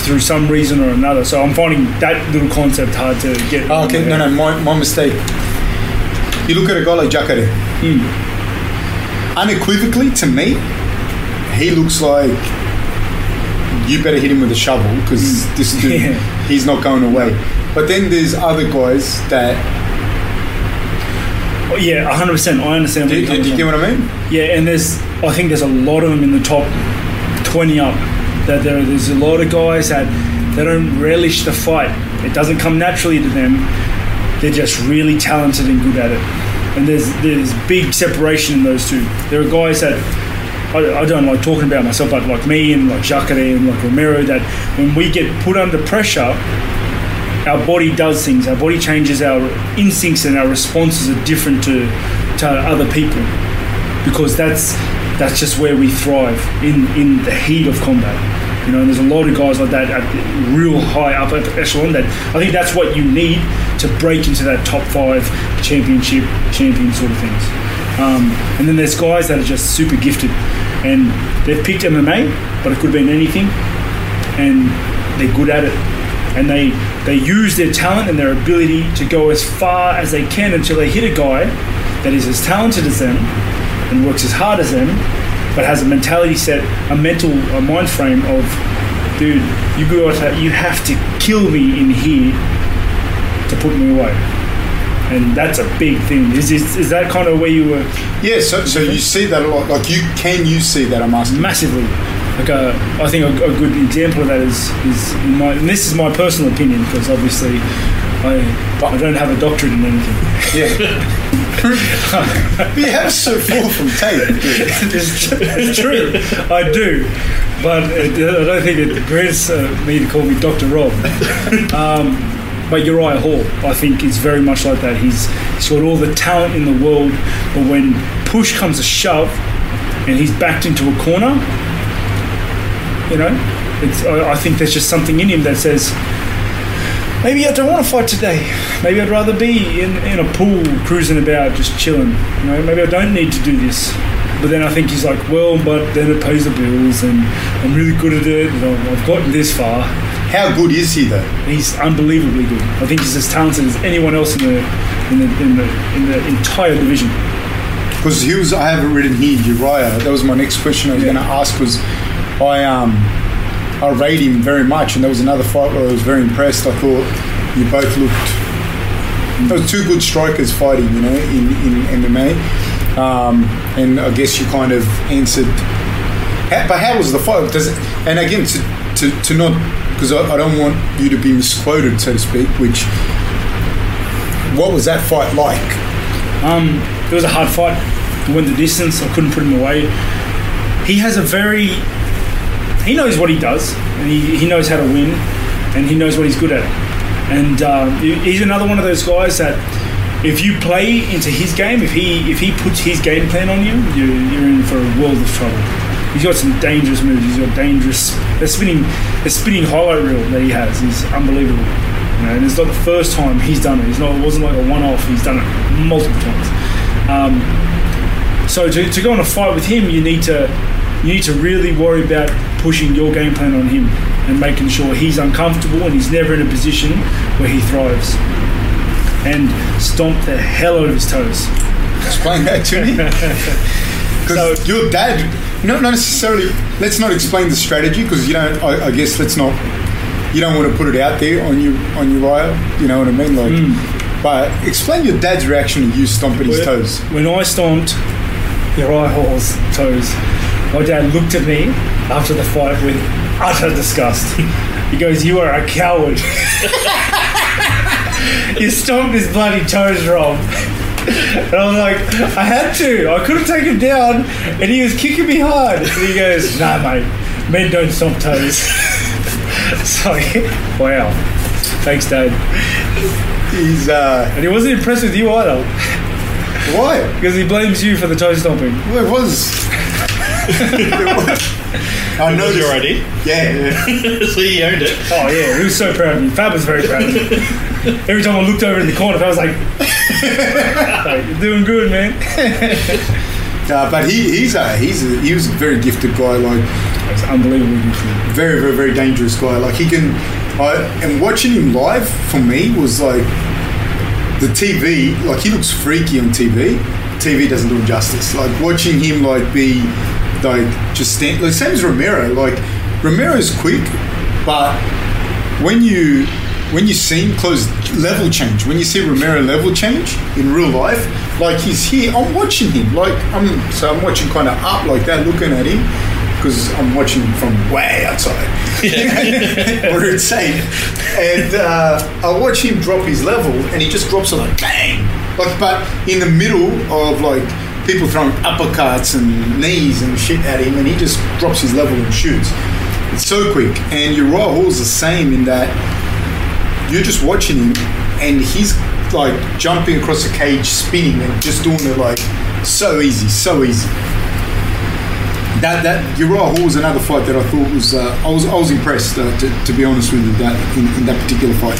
through some reason or another. So I'm finding that little concept hard to get. Oh, okay, no, no, my, my mistake. You look at a guy like Jacare. Unequivocally, to me, he looks like you better hit him with a shovel because mm. this dude, Yeah. he's not going away. But then there's other guys that. Oh, yeah, 100. percent I understand. Do, you're do you get what I mean? Yeah, and there's I think there's a lot of them in the top 20 up. That there, there's a lot of guys that they don't relish the fight. It doesn't come naturally to them. They're just really talented and good at it. And there's there's big separation in those two. There are guys that I, I don't like talking about myself, but like me and like Jacare and like Romero, that when we get put under pressure, our body does things. Our body changes. Our instincts and our responses are different to to other people because that's that's just where we thrive in in the heat of combat. You know, and there's a lot of guys like that at real high up echelon. That I think that's what you need to break into that top five championship champion sort of things. Um, and then there's guys that are just super gifted, and they've picked MMA, but it could have been anything, and they're good at it. And they they use their talent and their ability to go as far as they can until they hit a guy that is as talented as them and works as hard as them, but has a mentality set, a mental a mind frame of, dude, you go out, you have to kill me in here to put me away. And that's a big thing. Is, is, is that kind of where you were Yeah, so, so you see that a lot. Like, you can you see that? I'm asking. massively? Like a, I think a, a good example of that is, is my, and this is my personal opinion because obviously I, I don't have a doctorate in anything. Yeah. you have so far from tape. it's, it's true, I do, but it, I don't think it grants uh, me to call me Dr. Rob. Um, but Uriah Hall, I think, is very much like that. He's, he's got all the talent in the world, but when push comes to shove and he's backed into a corner, you know, I, I think there's just something in him that says, maybe I don't want to fight today. Maybe I'd rather be in, in a pool cruising about, just chilling. You know, maybe I don't need to do this. But then I think he's like, well, but then it pays the bills, and I'm really good at it. And I've gotten this far. How good is he though? He's unbelievably good. I think he's as talented as anyone else in the in the in the, in the entire division. Because he was, I have it written here, Uriah. That was my next question I was Yeah. going to ask. Was I um I rate him very much, and there was another fight where I was very impressed. I thought you both looked. There was two good strikers fighting, you know, in, in MMA, um, and I guess you kind of answered. But how was the fight? Does it, and again, to, to, to not because I, I don't want you to be misquoted, so to speak. Which what was that fight like? Um, it was a hard fight. He went the distance. I couldn't put him away. He has a very. He knows what he does, and he, he knows how to win, and he knows what he's good at. And he- he's another one of those guys that, if you play into his game, if he if he puts his game plan on you, you're, you're in for a world of trouble. He's got some dangerous moves. He's got dangerous. The spinning, the spinning highlight reel that he has is unbelievable. You know, and it's not the first time he's done it. It's not. It wasn't like a one-off. He's done it multiple times. Um, So to, to go on a fight with him, you need to you need to really worry about pushing your game plan on him and making sure he's uncomfortable and he's never in a position where he thrives. And stomp the hell out of his toes. Explain that to me. Because So- your dad, not not necessarily. Let's not explain the strategy because you don't. I, I guess let's not. You don't want to put it out there on you on your bio. You know what I mean? Like, hmm. but explain your dad's reaction to you stomping his toes. When I stomped Uriah Hall's toes, my dad looked at me after the fight with utter disgust. He goes, "You are a coward. you stomped his bloody toes, Rob." And I was like, I had to. I couldn't taken him down, and he was kicking me hard. And he goes, Nah, mate, men don't stomp toes. so, wow. Thanks, Dad. He's uh, And he wasn't impressed with you either, why? because he blames you for the toe stomping. Well, it was. It was. I know That was your idea. Yeah, yeah. so he owned it. Oh yeah, he was so proud of me. Fab was very proud of me. Every time I looked over in the corner, I was like, like "You're doing good, man." Uh, but he, he's a he's a, he was a very gifted guy. Like It's unbelievable. gifted. very, very, very dangerous guy. Like he can, I, and watching him live for me was like the TV. Like he looks freaky on TV. TV doesn't do him justice. Like watching him like be like just stand. Like same as Romero. Like Romero's quick, but when you when you see him close level change, when you see Romero level change in real life, like he's here, I'm watching him. Like I'm so I'm watching kind of up like that, looking at him because I'm watching from way outside where it's safe. And uh, I watch him drop his level, and he just drops it like bang, like but in the middle of like people throwing uppercuts and knees and shit at him, and he just drops his level and shoots. It's so quick, and Uriah Hall's the same in that you're just watching him and he's like jumping across the cage, spinning and just doing it like so easy, so easy. That that Uriah Hall was another fight that I thought was uh, I was I was impressed uh, to, to be honest with you that in, in that particular fight.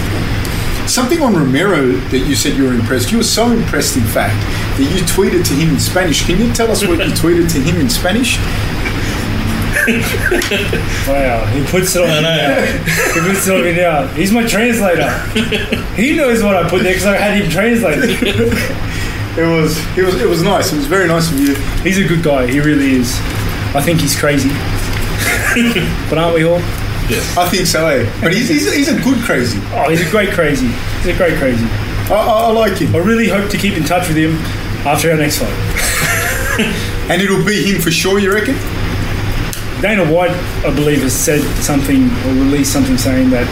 Something on Romero that you said you were impressed. You were so impressed, in fact, that you tweeted to him in Spanish. Can you tell us what you tweeted to him in Spanish? Wow, he puts it on me now. He puts it on me now. He's my translator. He knows what I put there because I had him translate. It was it was it was nice. It was very nice of you. He's a good guy. He really is. I think he's crazy, but aren't we all? Yes. I think so, eh? But he's, he's, he's a good crazy. Oh, he's a great crazy. He's a great crazy. I, I, I like him. I really hope to keep in touch with him after our next fight. And it'll be him for sure, you reckon? Dana White, I believe, has said something or released something saying that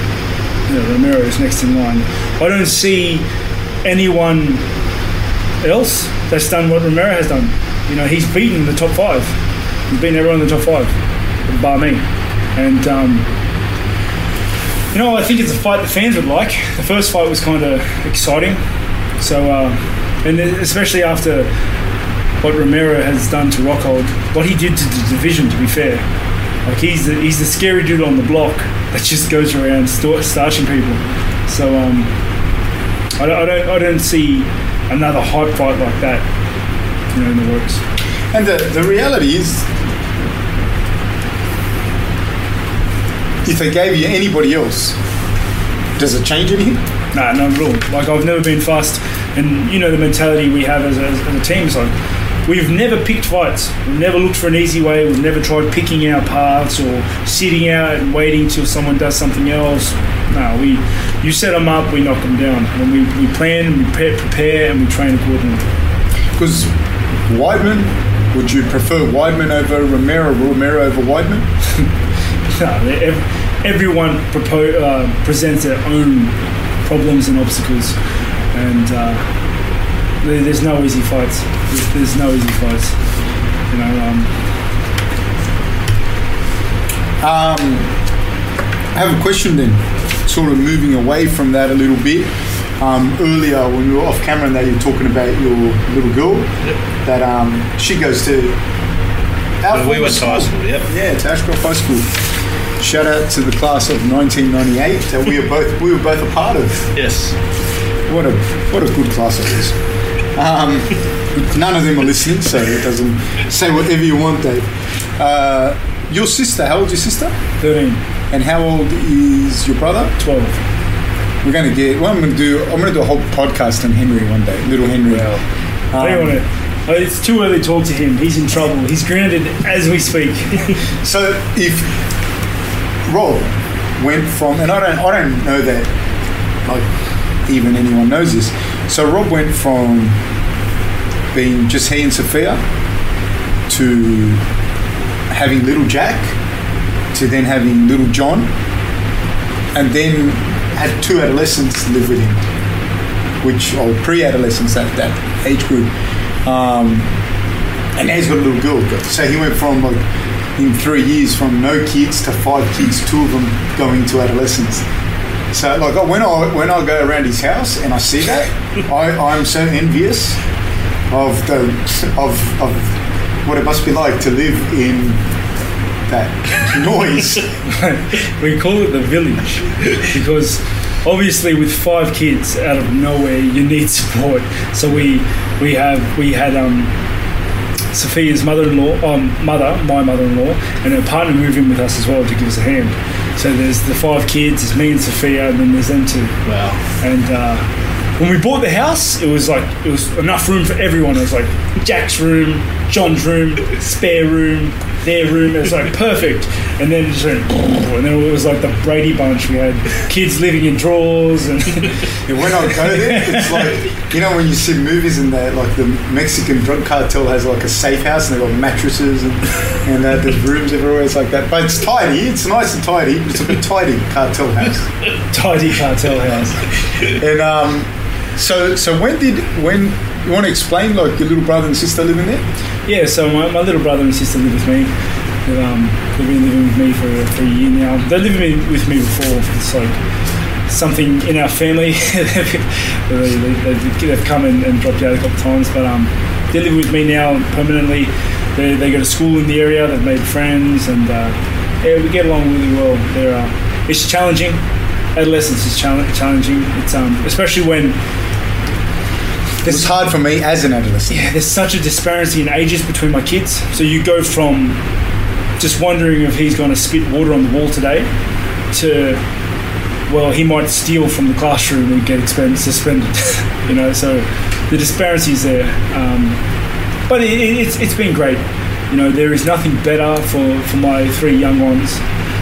you know, Romero is next in line. I don't see anyone else that's done what Romero has done. You know, he's beaten the top five. He's beaten everyone in the top five, bar me. And um, you know, I think it's a fight the fans would like. The first fight was kind of exciting, so uh, and especially after what Romero has done to Rockhold, what he did to the division. To be fair, like he's the, he's the scary dude on the block that just goes around sta- starching people. So um, I, don't, I don't I don't see another hype fight like that, you know, in the works. And the, the reality is, if they gave you anybody else, does it change anything? Nah, not at all. Like I've never been fussed, and you know the mentality we have as a, as a team is like we've never picked fights. We've never looked for an easy way. We've never tried picking our paths or sitting out and waiting till someone does something else. No, we you set them up, we knock them down, and we, we plan, we pre- prepare, and we train accordingly. Because Weidman, would you prefer Weidman over Romero, Romero over Weidman? No, ev- everyone propo- uh, presents their own problems and obstacles, and uh, there's no easy fights. There's, there's no easy fights. You know, um, Um, I have a question then, sort of moving away from that a little bit. Um, earlier, when we were off camera, and that you were talking about your little girl, yep. that um, she goes to. our we former went to high school, yep. Yeah, to Ashcroft High School. Shout out to the class of 1998 that we are both we were both a part of. Yes. What a what a good class it was. Um, None of them are listening, so it doesn't say whatever you want, Dave. Uh, your sister, how old is your sister? 13, And how old is your brother? 12. We're going to get. What I'm going to do, I'm going to do a whole podcast on Henry one day, little Henry. Well, Um, I don't want to. It's too early to talk to him. He's in trouble. He's grounded as we speak. So if Rob went from, and I don't, I don't know that, like even anyone knows this. So Rob went from being just he and Sophia to having little Jack to then having little John, and then had two adolescents live with him, which or pre-adolescents that that age group. Um, and now he's got a little girl. So he went from like in three years from no kids to five kids, two of them going to adolescence. So like when I when I go around his house and I see that, I, I'm so envious of the of of what it must be like to live in that noise. we call it the village because obviously with five kids out of nowhere you need support so we we have we had um Sophia's mother-in-law, um, mother, my mother-in-law, and her partner move in with us as well to give us a hand. So there's the five kids, it's me and Sophia, and then there's them two. Wow. And uh, when we bought the house, it was like it was enough room for everyone. It was like Jack's room, John's room, spare room, their room. It was like perfect. And then it just went, and then it was like the Brady Bunch. We had kids living in drawers, and And when I go there, it's like you know when you see movies and that like the Mexican drug cartel has like a safe house and they've got mattresses and and uh, there's rooms everywhere. It's like that, but it's tidy. It's nice and tidy. It's a bit tidy cartel house. tidy cartel house. And um, so so when did when you want to explain like your little brother and sister living there? Yeah, so my, my little brother and sister live with me. Um, they've been living with me for, for a year now. They lived with me, with me before. It's like something in our family. they, they've come and, and dropped out a couple of times, but um, they live with me now permanently. They, they go to school in the area. They've made friends, and uh, yeah, we get along really well. They're, uh, it's challenging. Adolescence is challenging. It's um, especially when It was hard for me as an adolescent. yeah, there's such a disparity in ages between my kids. So you go from just wondering if he's going to spit water on the wall today to, well, he might steal from the classroom and get expend- suspended. you know, so the disparities there. Um, but it, it, it's, it's been great. You know, there is nothing better for, for my three young ones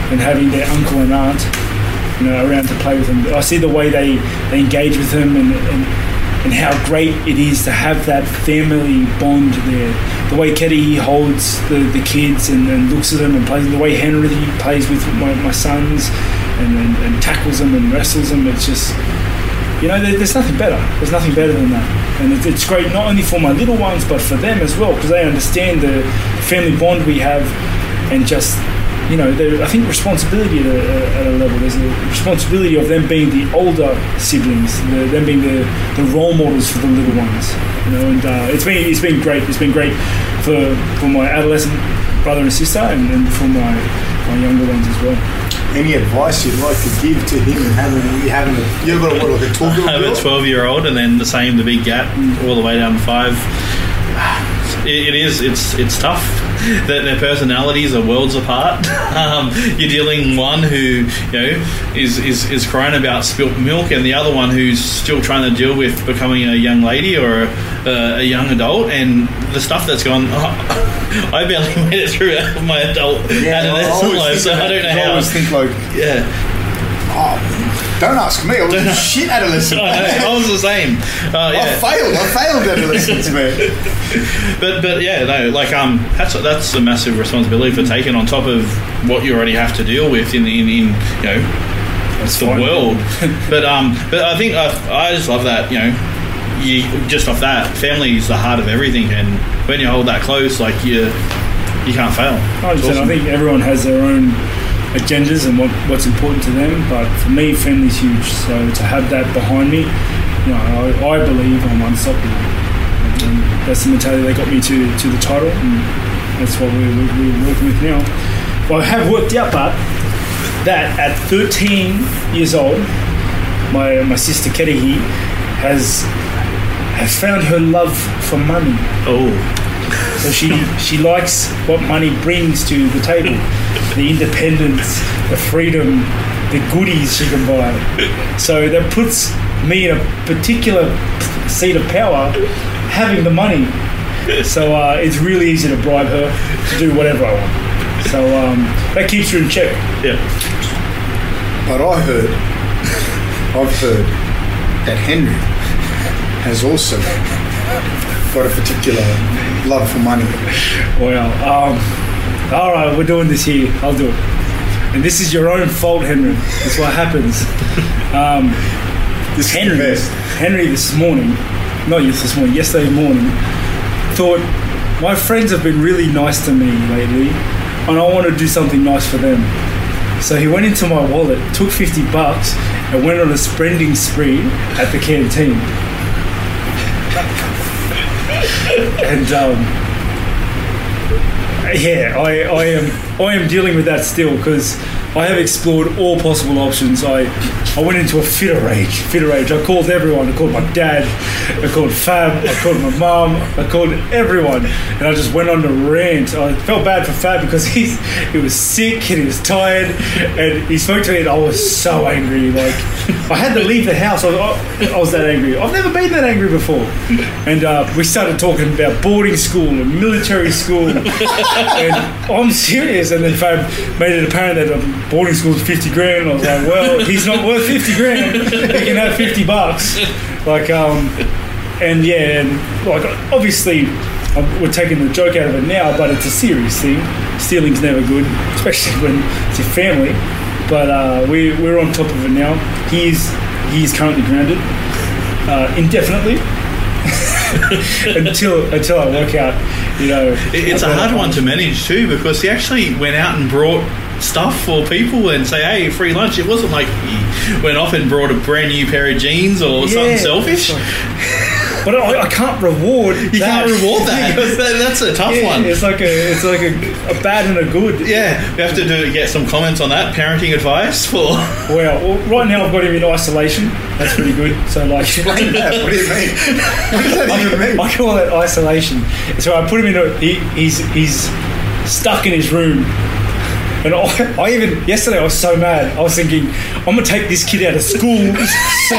than having their uncle and aunt, you know, around to play with them. I see the way they, they engage with them and, and and how great it is to have that family bond there. The way Keddy holds the, the kids and, and looks at them and plays, the way Henry plays with my, my sons and, and, and tackles them and wrestles them, it's just, you know, there, there's nothing better. There's nothing better than that. And it, it's great not only for my little ones, but for them as well, because they understand the family bond we have and just you know, there, I think responsibility at a, at a level. There's a responsibility of them being the older siblings, the, them being the, the role models for the little ones. You know, and uh, it's been it's been great. It's been great for for my adolescent brother and sister, and, and for my my younger ones as well. Any advice you'd like to give to him and having having a you've got a, what, like a twelve year I have a old 12 year old and then the same, the big gap all the way down to five. It, it is, it's it's tough. that their personalities are worlds apart. Um, you're dealing one who, you know, is, is, is crying about spilt milk and the other one who's still trying to deal with becoming a young lady or a, a young adult and the stuff that's gone. I barely made it through my adult adolescent life, so I don't know I how. always think like, Yeah. oh, don't ask me. I was a shit adolescent. I, know, I was the same. Uh, I failed. I failed adolescence, man. But but yeah, no, like um, that's that's a massive responsibility for taking on top of what you already have to deal with in in, in you know it's the fine. world. but um, but I think I, I just love that you know. You just off that, family is the heart of everything, and when you hold that close, like you, you can't fail. 100%. I think everyone has their own agendas and what, what's important to them, but for me, family's huge. So to have that behind me, you know, I, I believe I'm unstoppable. And that's the mentality that got me to, to the title, and that's what we're, we're, working with now. Well, I have worked out, but that at 13 years old, my, my sister Kerehi has has found her love for money. Oh, So she she likes what money brings to the table, the independence, the freedom, the goodies she can buy. So that puts me in a particular seat of power, having the money. So uh, it's really easy to bribe her to do whatever I want. So um, that keeps her in check. yeah. But I heard, I've heard that Henry has also got a particular love for money. Well, um, all right, we're doing this here. I'll do it. And this is your own fault, Henry. That's what happens. Um, This Henry. Henry this morning, not yes this morning, yesterday morning, thought my friends have been really nice to me lately, and I want to do something nice for them. So he went into my wallet, took fifty bucks, and went on a spending spree at the canteen. and um, yeah, I, I am I am dealing with that still because I have explored all possible options. I I went into a fit of rage, fit of rage. I called everyone. I called my dad. I called Fab. I called my mum. I called everyone, and I just went on a rant. I felt bad for Fab because he's he was sick and he was tired, and he spoke to me, and I was so angry. Like I had to leave the house. I was, I was that angry. I've never been that angry before, and uh, we started talking about boarding school and military school, and I'm serious. And then Fab made it apparent that boarding school is 50 grand. I was like, well, he's not worth 50 grand. He can have 50 bucks. Like, um, and yeah, and like obviously we're taking the joke out of it now, but it's a serious thing. Stealing's never good, especially when it's your family. But uh, we, we're on top of it now. He's, is, he is currently grounded uh, indefinitely until until I work out, you know. It's a hard one to manage too because he actually went out and brought stuff for people and say, "Hey, free lunch." It wasn't like he went off and brought a brand new pair of jeans or something selfish. But I, I can't reward. You that. can't reward that. That- That's a tough yeah, one. It's like a it's like a, a bad and a good. Yeah, we have to do get some comments on that parenting advice for. Well, well, right now I've got him in isolation. That's pretty good. So like, Explain that. What do you mean? What does that even mean? I call it isolation. So I put him in a. He, he's he's stuck in his room. And I, I even yesterday I was so mad. I was thinking I'm gonna take this kid out of school so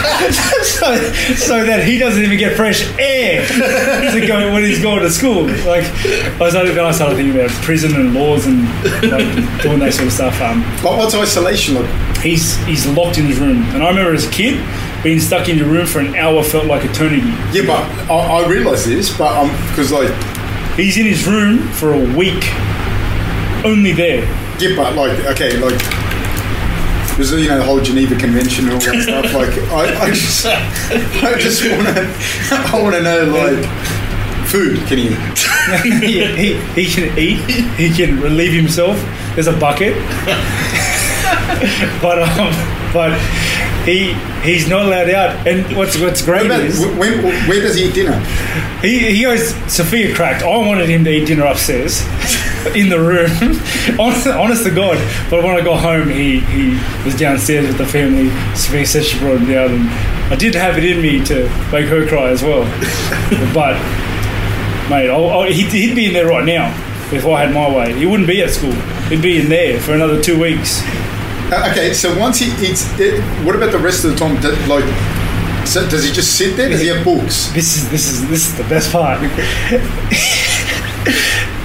so, so that he doesn't even get fresh air to go when he's going to school. Like I was only then I started thinking about prison and laws and like doing that sort of stuff. Um, But what's isolation like? he's he's locked in his room. And I remember as a kid being stuck in your room for an hour felt like eternity. Yeah, but I, I realise this, but um, because like, He's in his room for a week, only there. yeah, but like, okay, like, there's you know the whole Geneva Convention and all that stuff. Like, I, I just, I just want to, I want to know like, food. Can you? he, he, he can eat. He can relieve himself. There's a bucket, but um, but he he's not allowed out. And what's what's great About, is when, where does he eat dinner? he, he goes. Sophia cracked. I wanted him to eat dinner upstairs. In the room, honest, honest to God. But when I got home, he, he was downstairs with the family. Sophia said she brought him down, and I did have it in me to make her cry as well. but mate, I'll, I'll, he'd, he'd be in there right now if I had my way. He wouldn't be at school. He'd be in there for another two weeks. Uh, okay, so once he eats, it, what about the rest of the time? Like, so does he just sit there? Does he have books? This is this is this is the best part.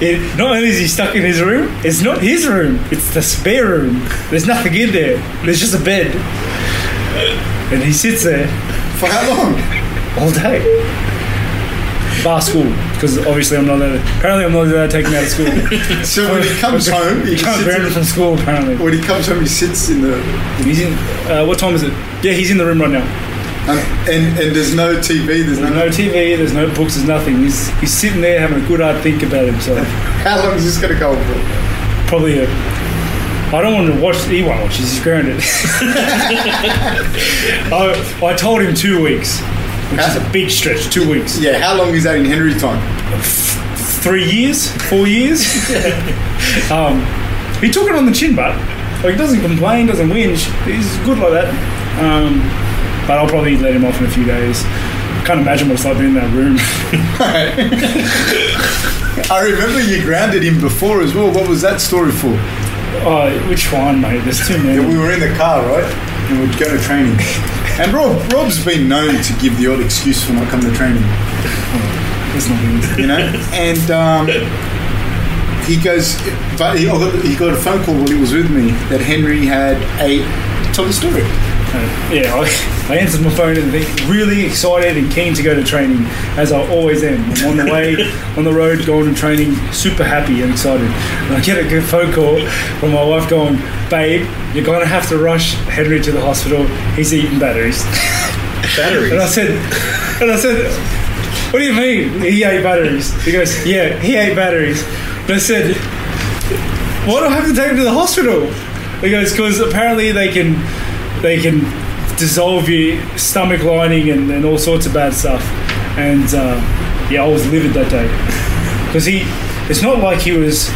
It, not only is he stuck in his room, it's not his room. It's the spare room. There's nothing in there. There's just a bed, and he sits there For how long? all day. Bar school, because obviously I'm not allowed. Apparently, I'm not allowed to take him out of school. So when he comes home, he just can't sits in, from school. Apparently, when he comes home, he sits in the he's in. Uh, what time is it? Yeah, he's in the room right now. Um, and and there's no TV. There's no. There's no TV. There's no books. There's nothing. He's he's sitting there having a good hard think about himself. How long is this going to go on for? Probably a. I don't want to watch. He won't watch. He's grounded. I, I told him two weeks, which is a big stretch. Two weeks. Yeah, how long is that in Henry time? Three years. Four years. um, he took it on the chin, but like he doesn't complain, doesn't whinge. He's good like that. Um, but I'll probably let him off in a few days can't imagine what it's like being in that room. I remember you grounded him before as well. What was that story for? oh, which one, mate? There's too many. Yeah, we were in the car, right? And we'd go to training. And Rob, Rob's been known to give the odd excuse for not coming to training, There's nothing. you know. And um, he goes, but he, got, he got a phone call while he was with me that Henry had a. Tell the story. Uh, yeah, I, I answered my phone and think really excited and keen to go to training, as I always am. I'm on the way, on the road, going to training, super happy and excited. And I get a good phone call from my wife going, "Babe, you're going to have to rush Henry to the hospital. He's eating batteries." Batteries. And I said, and I said, "What do you mean he ate batteries?" He goes, "Yeah, he ate batteries." And I said, "Why do I have to take him to the hospital?" He goes, "Because apparently they can, they can dissolve your stomach lining and, and all sorts of bad stuff." And uh, yeah, I was livid that day because he, it's not like he was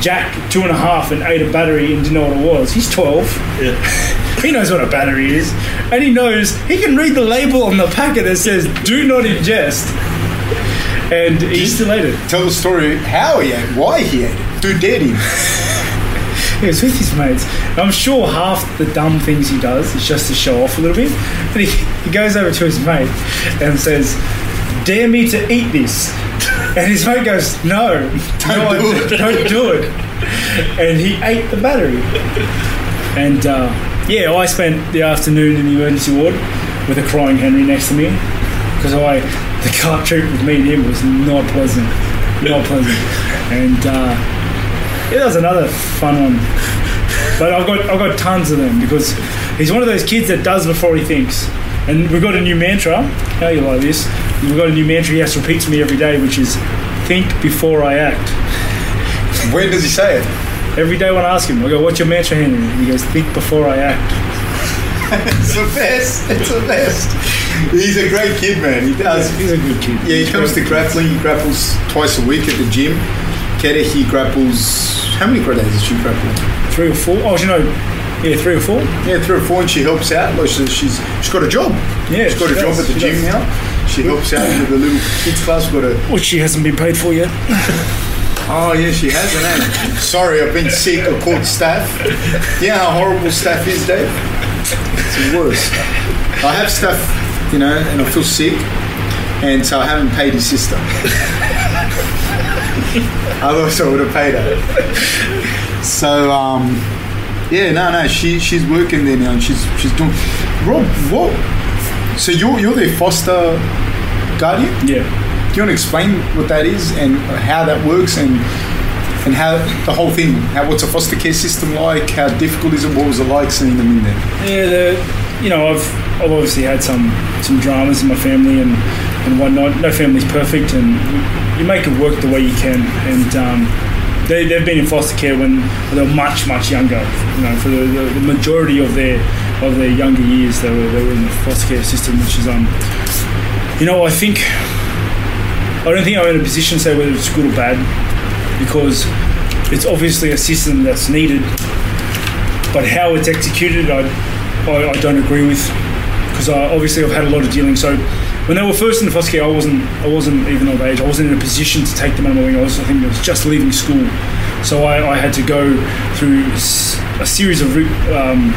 Jack two and a half and ate a battery and didn't know what it was. He's twelve. Yeah. He knows what a battery is, and he knows he can read the label on the packet that says "Do not ingest," and he still ate it. Tell the story how he ate, why he ate it, who dared him. He was with his mates. And I'm sure half the dumb things he does is just to show off a little bit. But he, he goes over to his mate and says, "Dare me to eat this." And his mate goes, "No, Don't no, do it." Don't do it." And he ate the battery. And uh, yeah, I spent the afternoon in the emergency ward with a crying Henry next to me because I the car trip with me and him was not pleasant, not pleasant. And uh, yeah, that was another fun one. But I've got I've got tons of them because he's one of those kids that does before he thinks. And we've got a new mantra. How you like this? We've got a new mantra he has to repeat to me every day, which is think before I act. When does he say it? Every day when I ask him, I go, "What's your mantra, Henry?" And he goes, "Think before I act." It's the best. It's the best. He's a great kid, man. He does. He's a good kid. Yeah, he comes to grappling. He grapples twice a week at the gym. Keta, he grapples. How many days does she grapple? three or four. Oh, you know, yeah, three or four. Yeah, three or four, and she helps out. Like she's she's, she's got a job. Yeah, she's got she a job at the gym does. now. She helps out with the little kids class. Got a Which she hasn't been paid for yet. oh yeah, she hasn't. Eh? Sorry, I've been sick. I called staff. Yeah, how horrible staff is, Dave. It's the worst. I have staff, you know, and I feel sick, and so I haven't paid his sister. Otherwise, I would have paid her. So, um, yeah, no, no, she she's working there now, and she's she's doing. Rob, what? So you're you're their foster guardian? Yeah. Do you want to explain what that is and how that works and and how the whole thing? How what's a foster care system like? How difficult is it? What was it like seeing them in there? Yeah, the, you know, I've I've obviously had some some dramas in my family and and whatnot. No family's perfect, and you make it work the way you can. And um, they they've been in foster care when they were much much younger. You know, for the, the, the majority of their of their younger years, they were they were in the foster care system, which is um, you know, I think I don't think I'm in a position to say whether it's good or bad because it's obviously a system that's needed, but how it's executed, I, I, I don't agree with because obviously I've had a lot of dealing. So when they were first in the foster care, I wasn't I wasn't even of age. I wasn't in a position to take them under my wing. I was I think I was just leaving school, so I, I had to go through a series of um,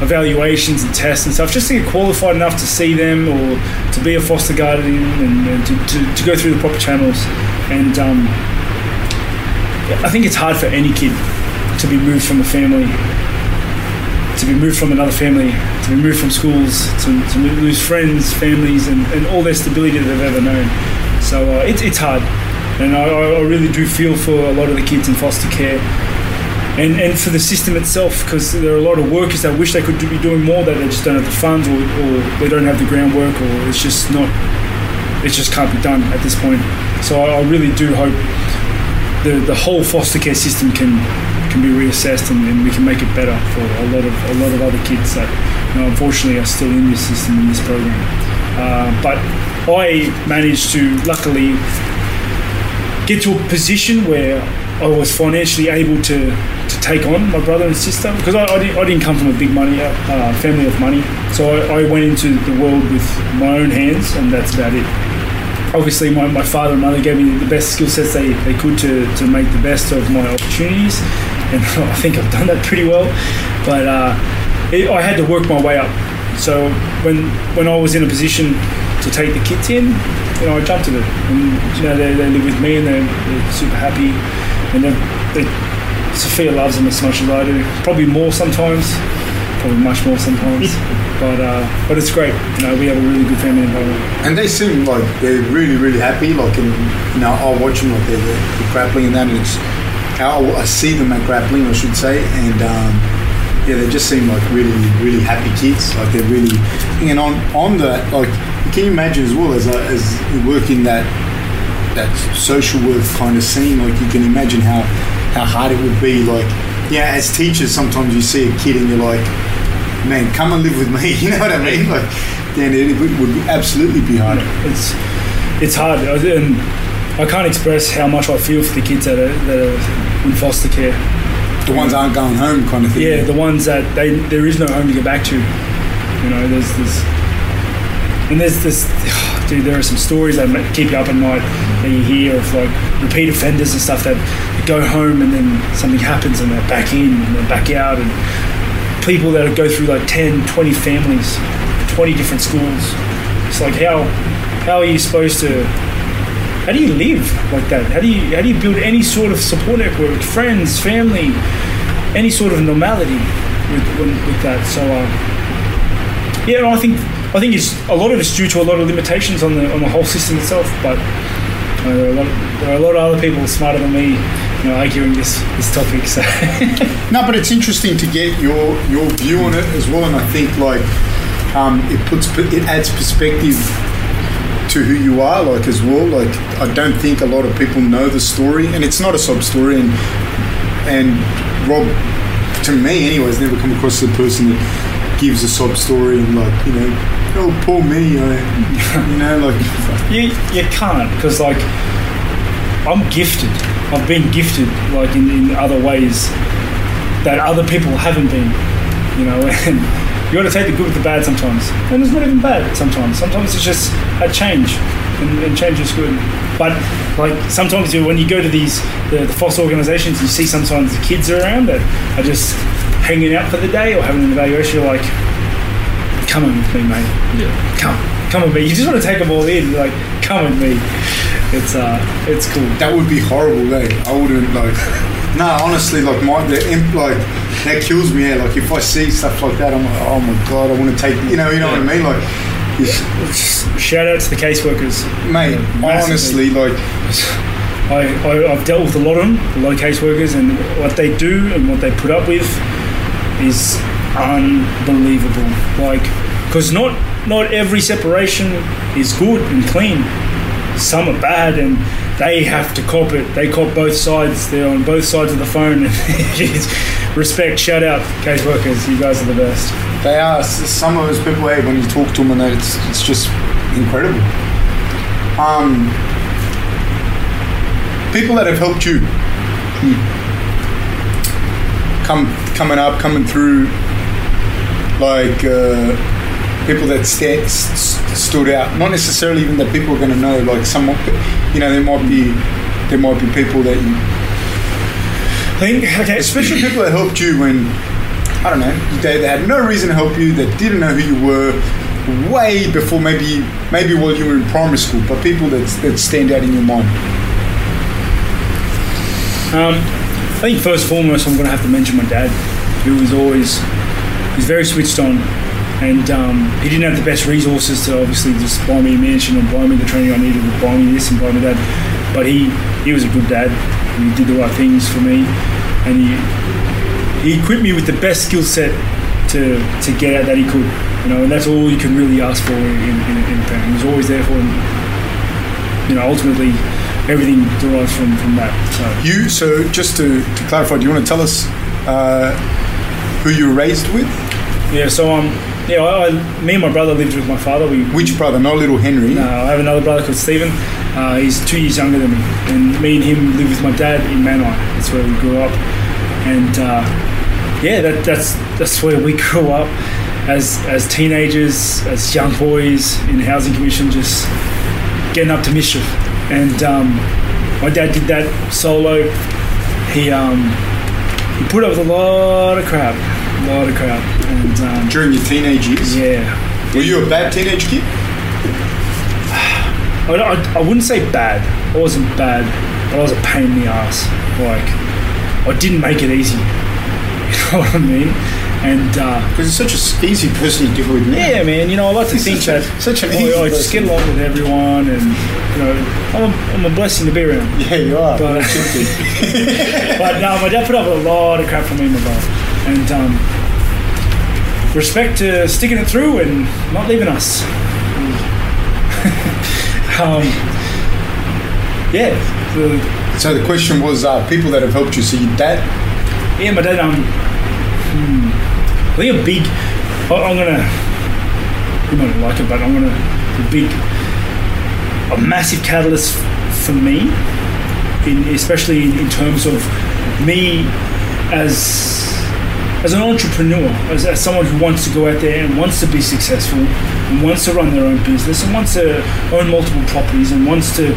evaluations and tests and stuff just to get qualified enough to see them or to be a foster guardian and, and to, to, to go through the proper channels. And um, I think it's hard for any kid to be moved from a family, to be moved from another family, to be moved from schools, to, to lose friends, families, and, and all their stability that they've ever known. So uh, it's it's hard. And I, I I really do feel for a lot of the kids in foster care and, and for the system itself, because there are a lot of workers that wish they could do- be doing more, that they just don't have the funds or, or they don't have the groundwork or it's just not, it just can't be done at this point. So I, I really do hope the, the whole foster care system can can be reassessed and, and we can make it better for a lot of a lot of other kids that you know, unfortunately are still in this system in this program. Uh, but I managed to luckily get to a position where I was financially able to to take on my brother and sister because I, I, didn't, I didn't come from a big money uh, family of money. So I, I went into the world with my own hands, and that's about it obviously my, my father and mother gave me the best skill sets they, they could to, to make the best of my opportunities and I think I've done that pretty well. But uh, it, I had to work my way up. So when when I was in a position to take the kids in you know I jumped at it and you know they, they live with me and they're, they're super happy. And they, Sophia loves them as much as I do. Probably more sometimes. Probably much more sometimes. But uh, but it's great. You know, we have a really good family environment. And they seem like they're really, really happy. Like, in, you know, I'll watch them like they're, they're grappling and that, and it's I see them at grappling, I should say, and um, yeah, they just seem like really, really happy kids. Like they're really, and on on that, like, can you imagine as well as a, as you work in that that social work kind of scene? Like, you can imagine how how hard it would be. Like, yeah, as teachers, sometimes you see a kid and you're like man, come and live with me. You know what I mean? Like, then it would, would absolutely be hard. It's it's hard, and I can't express how much I feel for the kids that are, that are in foster care. The ones aren't going home, kind of thing. Yeah, the ones that they there is no home to go back to. You know, there's this, and there's this. Dude, there are some stories that keep you up at night that you hear of like repeat offenders and stuff that go home and then something happens and they're back in and they're back out and people that go through like 10, 20 families, 20 different schools. It's like how how are you supposed to how do you live like that? How do you how do you build any sort of support network, friends, family, any sort of normality with, with that? So uh, yeah, I think I think it's a lot of it's due to a lot of limitations on the on the whole system itself. But uh, there, are a lot, there are a lot of other people smarter than me you know, arguing this this topic. So no, but it's interesting to get your your view on it as well, and I think like um, it puts it adds perspective to who you are, like as well. Like I don't think a lot of people know the story, and it's not a sob story. And and Rob, to me, anyways, never come across the person that gives a sob story and like you know, oh poor me, know, you know like you you can't because like I'm gifted I've been gifted like in, in other ways that other people haven't been, you know, and you got to take the good with the bad sometimes. And it's not even bad sometimes. Sometimes it's just a change, and, and change is good. But like sometimes you, when you go to these the, the foster organisations, you see sometimes the kids are around that are just hanging out for the day or having an evaluation. You're like, come on with me, mate. Yeah. Come, come with me. You just want to take them all in. Like, come with me it's uh, it's cool. That would be horrible, eh? I wouldn't like. No, honestly, like my the imp, like that kills me. Yeah, like if I see stuff like that, I'm like, oh my god, I want to take. You know, you know what I mean? Like, shout out to the caseworkers, mate. honestly, like. I, I, have dealt with a lot of them, a lot of caseworkers, and what they do and what they put up with is unbelievable. Like, because not not every separation is good and clean some are bad and they have to cop it. They cop both sides. They're on both sides of the phone. Respect, shout out, case workers. You guys are the best. They are. Some of those people, when you talk to them, and it's it's just incredible. Um, people that have helped you, hmm. come coming up, coming through, like. Uh, people that st- st- stood out. Not necessarily even that people are going to know. Like someone, you know, there might be there might be people that you think. Okay, especially people that helped you when I don't know they, they had no reason to help you. That didn't know who you were way before maybe maybe while you were in primary school. But people that that stand out in your mind. Um, I think first and foremost, I'm going to have to mention my dad, who was always he's very switched on and um, he didn't have the best resources to obviously just buy me a mansion and buy me the training I needed, and buy me this and buy me that. But he he was a good dad. He did the right things for me, and he he equipped me with the best skill set to to get out that he could. You know, and that's all you can really ask for in, in, in a parent. He was always there for him. You know, ultimately, everything derives from, from that. So you. So just to, to clarify, do you want to tell us uh, who you were raised with? Yeah. So um yeah, I, I, me and my brother lived with my father. We, Which brother? Not little Henry. No, I have another brother called Stephen. Uh, he's two years younger than me, and me and him live with my dad in Menai. That's where we grew up. and uh, yeah, that, that's that's where we grew up as as teenagers, as young boys in housing commission, just getting up to mischief. And um, my dad did that solo. He um, he put up with a lot of crap, a lot of crap, and um, During your teenage years, yeah. were you a bad teenage kid? I, I, I wouldn't say bad. I wasn't bad, but I was a pain in the ass. Like, I didn't make it easy. You know what I mean? And uh, Because it's such a s- easy person to deal with now. yeah, man, you know, I like to He's think such a- that such an I, easy I just get along with everyone, and you know, I'm a, I'm a blessing to be around. Yeah, you are. But, but no, my dad put up a lot of crap for me and my brother, and um, respect to sticking it through and not leaving us. um, yeah, the, so the question was, uh, people that have helped you. So your dad, yeah, my dad. Um, hmm, I think a big. I, I'm gonna. You might not like it, but I'm gonna. A big. A massive catalyst for me, in especially in terms of me as as an entrepreneur, as, as someone who wants to go out there and wants to be successful, and wants to run their own business, and wants to own multiple properties, and wants to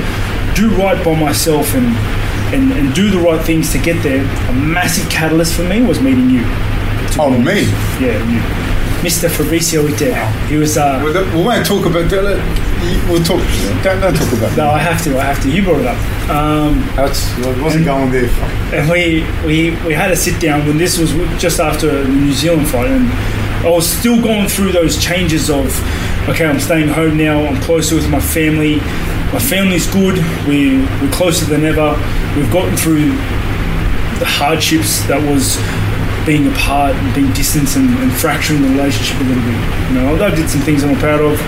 do right by myself and and, and do the right things to get there. A massive catalyst for me was meeting you. Oh, honest. me? Yeah, you. Mr. Fabrizio Ite. He was. Uh, we we won't talk about that. We'll talk. Don't, don't talk about no. I have to. I have to. You brought it up. Um, That's, wasn't going there. and we, we we had a sit down when this was just after the New Zealand fight, and I was still going through those changes of, okay, I'm staying home now. I'm closer with my family. My family's good. We we're closer than ever. We've gotten through the hardships that was being apart and being distant and, and fracturing the relationship a little bit. You know, I did some things I'm proud of.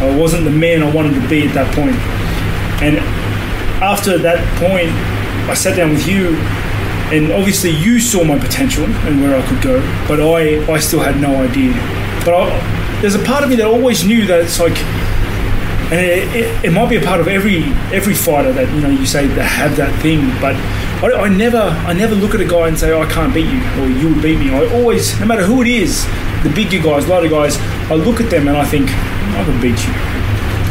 I wasn't the man I wanted to be at that point. And after that point, I sat down with you, and obviously you saw my potential and where I could go, but I, I still had no idea. But I, there's a part of me that always knew that it's like, and it, it, it might be a part of every every fighter that you know you say they have that thing, but I, I never I never look at a guy and say oh, I can't beat you or you would beat me. I always, no matter who it is, the bigger guys, of guys, I look at them and I think I could beat you.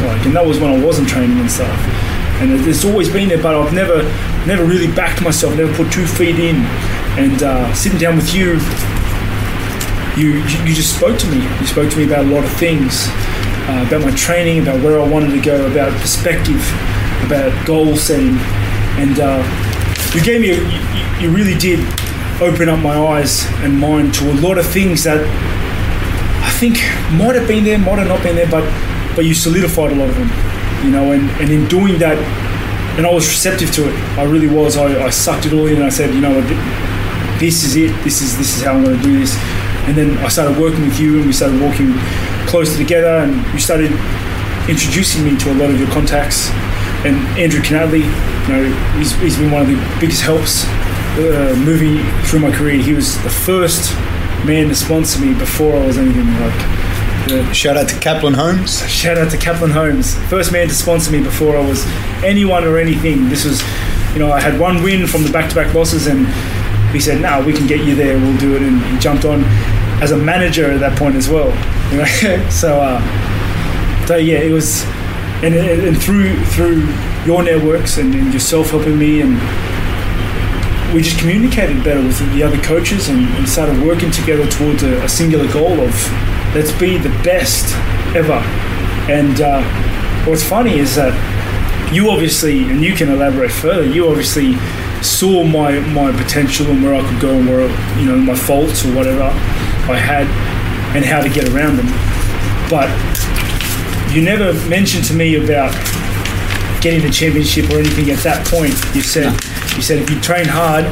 Like, and that was when I wasn't training and stuff. And it- it's always been there, but I've never, never really backed myself, never put two feet in. And uh, sitting down with you, you, you just spoke to me. You spoke to me about a lot of things, uh, about my training, about where I wanted to go, about perspective, about goal setting, and uh, you gave me, a, you, you really did open up my eyes and mind to a lot of things that I think might have been there, might have not been there, but but you solidified a lot of them, you know. And, and in doing that, and I was receptive to it. I really was. I, I sucked it all in. and I said, you know this is it. This is this is how I'm going to do this. And then I started working with you, and we started walking closer together, and you started introducing me to a lot of your contacts. And Andrew Canadley, you know, he's, he's been one of the biggest helps uh, moving through my career. He was the first man to sponsor me before I was anything like. Shout out to Kaplan Homes. Shout out to Kaplan Homes, first man to sponsor me before I was anyone or anything. This was, you know, I had one win from the back-to-back losses, and he said, "No, we can get you there. We'll do it." And he jumped on as a manager at that point as well. So, uh, so yeah, it was, and, and and through through your networks and, and yourself helping me, and we just communicated better with the other coaches and, and started working together towards a, a singular goal of let's be the best ever. And uh, what's funny is that you obviously, and you can elaborate further, you obviously saw my, my potential and where I could go and where, you know, my faults or whatever I had and how to get around them. But you never mentioned to me about getting the championship or anything at that point. You said, you said if you train hard,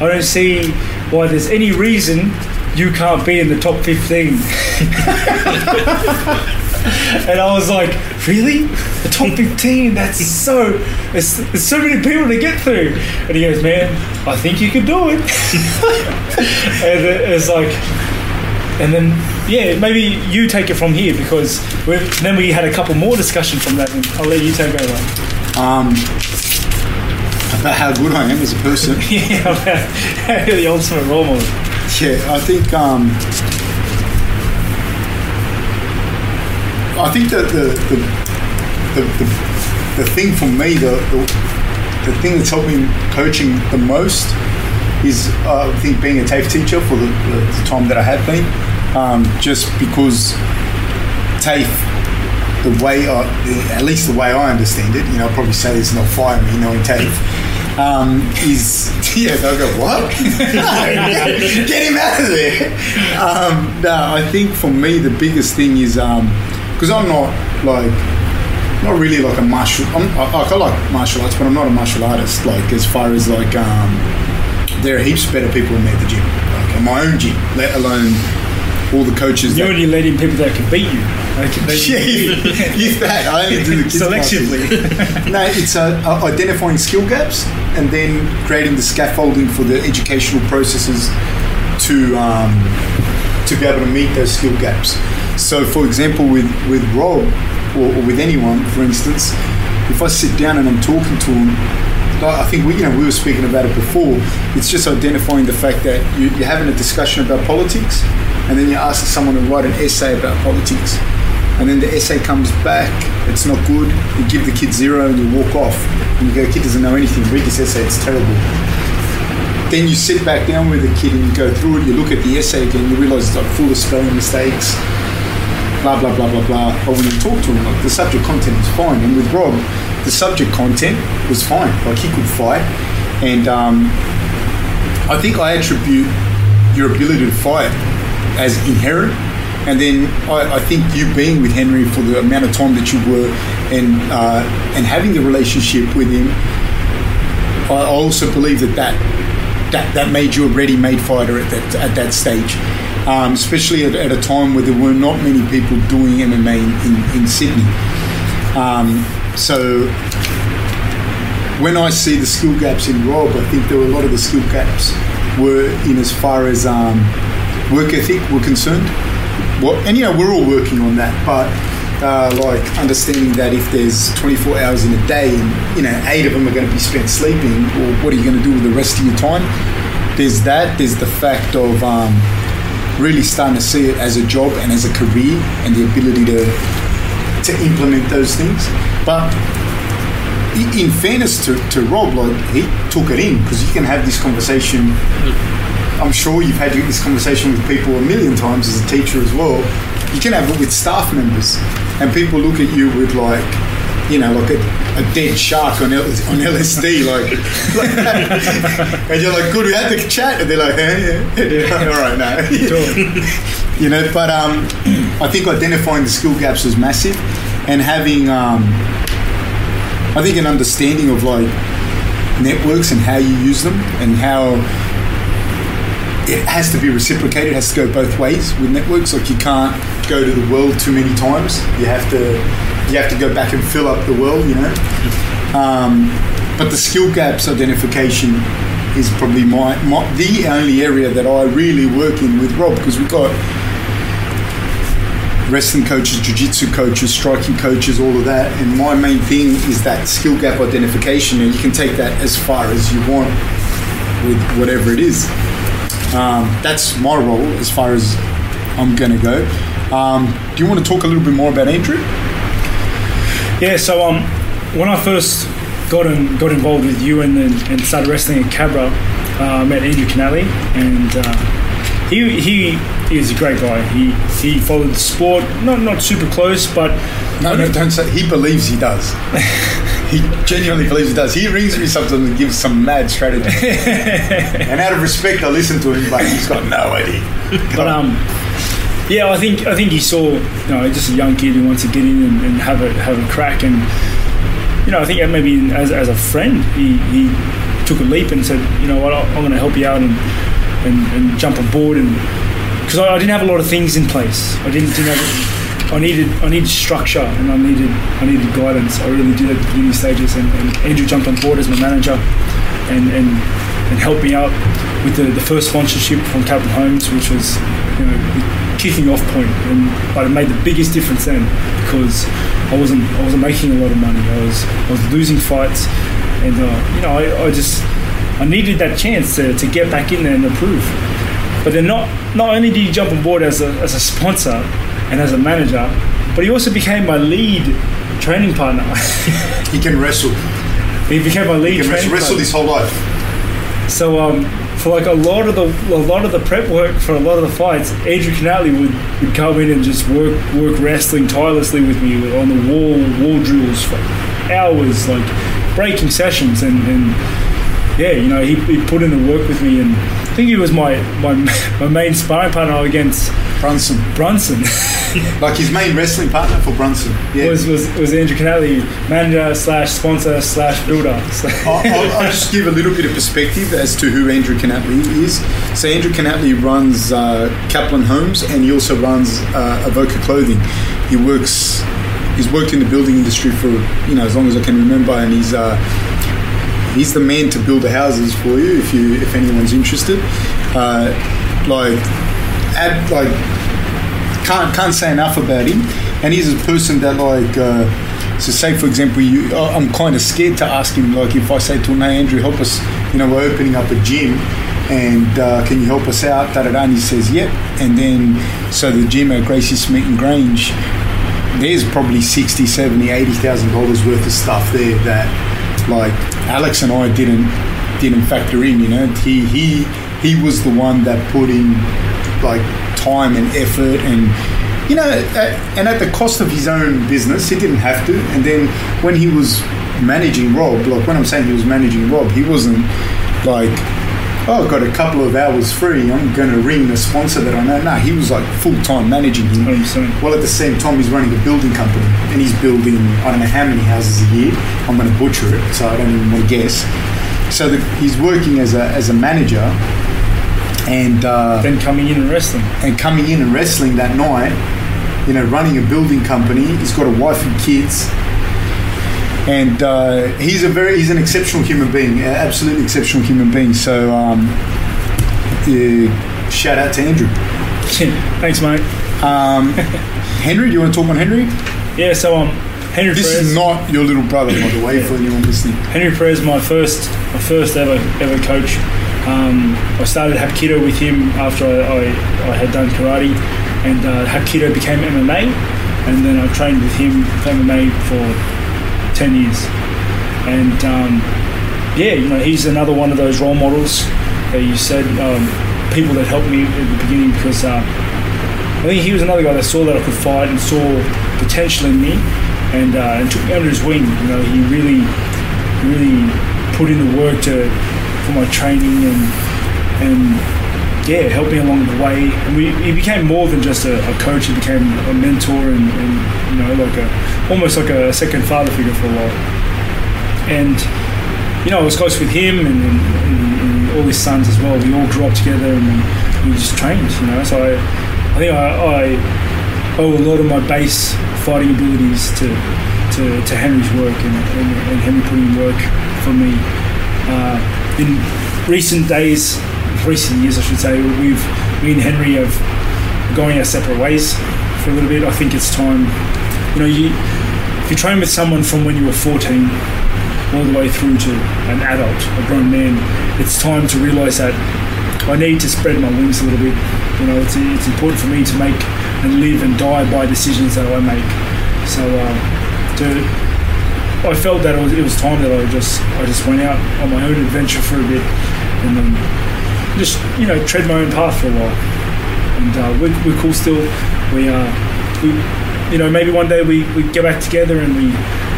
I don't see why there's any reason you can't be in the top 15. and I was like, really? The top 15? That's so, there's, there's so many people to get through. And he goes, man, I think you could do it. and it- it's like, and then, yeah, maybe you take it from here because we've, then we had a couple more discussion from that. And I'll let you take over. Um, about how good I am as a person. yeah, you're the ultimate role model. Yeah, I think um, I think that the the, the, the, the thing for me, the, the the thing that's helped me coaching the most is uh, I think being a TAFE teacher for the, the, time that I have been, um, just because TAFE, the way I, at least the way I understand it, you know, I'll probably say this and they'll fire me knowing TAFE, um, is, yeah, they'll go, what? Get him out of there. Um, no, I think for me the biggest thing is, because I'm not like, not really like a martial. I'm, I, like, I like martial arts, but I'm not a martial artist. Like as far as like, um, there are heaps of better people in me at the gym, like at my own gym, let alone all the coaches. You that- only let in people that can beat you. They can, they yeah, use that. I only do the kids Selectively. no, it's uh, uh, identifying skill gaps and then creating the scaffolding for the educational processes to um, to be able to meet those skill gaps. So, for example, with with Rob or, or with anyone, for instance, if I sit down and I'm talking to him, I think we you know we were speaking about it before. It's just identifying the fact that you, you're having a discussion about politics, and then you ask someone to write an essay about politics and then the essay comes back, it's not good, you give the kid zero and you walk off. And you go, kid doesn't know anything, read this essay, it's terrible. Then you sit back down with the kid and you go through it, you look at the essay again, you realise it's like full of spelling mistakes, blah, blah, blah, blah, blah. But when you talk to him, like, the subject content is fine. And with Rob, the subject content was fine. Like, he could fight. And um, I think I attribute your ability to fight as inherent. And then I, I, think you being with Henry for the amount of time that you were, and uh, and having the relationship with him, I also believe that that that, that made you a ready-made fighter at that at that stage, um, especially at, at, a time where there were not many people doing MMA in, in, in Sydney. Um, so when I see the skill gaps in Rob, I think there were a lot of the skill gaps were in as far as um, work ethic were concerned well, and you know we're all working on that, but uh, like understanding that if there's 24 hours in a day and you know eight of them are going to be spent sleeping, or what are you going to do with the rest of your time? There's that. There's the fact of um, really starting to see it as a job and as a career, and the ability to to implement those things. But in fairness to, to Rob, like he took it in because you can have this conversation I'm sure you've had this conversation with people a million times as a teacher as well. You can have it with staff members, and people look at you with like, you know, like a, a dead shark on L- on LSD, like, and you're like, "Good, we had the chat," and they're like, eh, yeah, "All right, now," you know. But um, I think identifying the skill gaps is massive, and having, um, I think, an understanding of like networks and how you use them and how it has to be reciprocated. It has to go both ways with networks. Like you can't go to the world too many times. You have to you have to go back and fill up the world. You know. Um, but the skill gaps identification is probably my, my the only area that I really work in with Rob because we've got wrestling coaches, jiu-jitsu coaches, striking coaches, all of that. And my main thing is that skill gap identification, and you can take that as far as you want with whatever it is. Um, that's my role as far as I'm going to go. Um, do you want to talk a little bit more about Andrew? Yeah. So um, when I first got in, got involved with you and and started wrestling at Cabra, uh, I met Andrew Canali, and uh, he he is a great guy. He he followed the sport, not not super close, but No, no, don't say. He believes he does. he genuinely believes he does. He rings me sometimes and gives some mad strategy. and out of respect, I listen to him, but he's got no idea. But um, yeah, I think I think he saw you know just a young kid who wants to get in and, and have a have a crack, and you know I think maybe as, as a friend he, he took a leap and said you know what I'm going to help you out and and, and jump on board and because I, I didn't have a lot of things in place. I didn't, didn't have. I needed I needed structure and I needed I needed guidance. I really did at the beginning stages, and, and Andrew jumped on board as my manager, and and, and helped me out with the, the first sponsorship from Kaplan Homes, which was you know kicking off point, and but it made the biggest difference then because I wasn't I wasn't making a lot of money. I was I was losing fights, and uh, you know, I, I just I needed that chance to, to get back in there and improve. But then not not only did he jump on board as a as a sponsor and as a manager, but he also became my lead training partner. He can wrestle. he became my lead He can training wrestle, his whole life. So um, for like a lot of the a lot of the prep work for a lot of the fights, Andrew Canally would, would come in and just work work wrestling tirelessly with me on the wall wall drills for hours, like breaking sessions, and, and yeah, you know he, he put in the work with me, and I think he was my my, my main sparring partner against Brunson. Brunson. Like his main wrestling partner for Brunson. Yeah. was, was was Andrew Canally, manager slash sponsor slash builder. So, I'll, I'll, I'll just give a little bit of perspective as to who Andrew Canatley is. So Andrew Canatley runs uh, Kaplan Homes and he also runs uh, Avoca Clothing. He works. He's worked in the building industry for you know as long as I can remember, and he's uh, he's the man to build the houses for you if you if anyone's interested. Uh, like, add like can't can't say enough about him. And he's a person that like. Uh, so say for example, you, I'm kind of scared to ask him. Like if I say to him, "Hey Andrew, help us," you know, we're opening up a gym, and uh, can you help us out? Da. And he says, "Yep." And then so the gym at Gracie Smeaton Grange, there's probably 60, 70, 80,000 dollars worth of stuff there that like Alex and I didn't didn't factor in. You know, he he he was the one that put in like time and effort and you know at, and at the cost of his own business he didn't have to and then when he was managing rob like when i'm saying he was managing rob he wasn't like oh i've got a couple of hours free i'm going to ring the sponsor that i know no he was like full-time managing him well, at the same time, he's running a building company and he's building, I don't know how many houses a year. I'm going to butcher it, so I don't even want to guess. So the, he's working as a, as a manager and, uh, then coming in and wrestling. and coming in and wrestling that night, you know, running a building company. He's got a wife and kids. And uh, he's a very, he's an exceptional human being, absolutely exceptional human being. So, um, yeah, shout out to Andrew. Thanks, mate. Um, Henry, do you want to talk on Henry? Yeah, so um, Henry This Perez. is not your little brother, by the way, for anyone listening. Henry Perez, my first, my first ever ever coach. Um, I started Hapkido with him after I, I, I had done karate, and uh, Hapkido became MMA, and then I trained with him for MMA for ten years. And um, yeah, you know, he's another one of those role models that you said, um, people that helped me at the beginning because uh, I think he was another guy that saw that I could fight and saw potential in me, and uh, and took me under his wing. You know, he really, really put in the work to for my training and and yeah, helped me along the way. And we he became more than just a, a coach. He became a mentor and, and you know like a almost like a second father figure for a while. And you know, I was close with him and, and, and, all his sons as well. We all grew up together and we, we just trained. You know, so I, I think I, I owe a lot of my base fighting abilities to to, to Henry's work and, and, Henry putting in work for me. Uh, in recent days, recent years, I should say, we've me and Henry have going our separate ways for a little bit. I think it's time. You know, you if you train with someone from when you were 14 all the way through to an adult, a grown man, it's time to realise that I need to spread my wings a little bit. You know, it's, it's important for me to make and live and die by decisions that I make. So, uh, to I felt that it was, it was time that I just I just went out on my own adventure for a bit, and then just you know tread my own path for a while. And uh, we're, we're cool still. We uh, we you know maybe one day we, we get back together and we,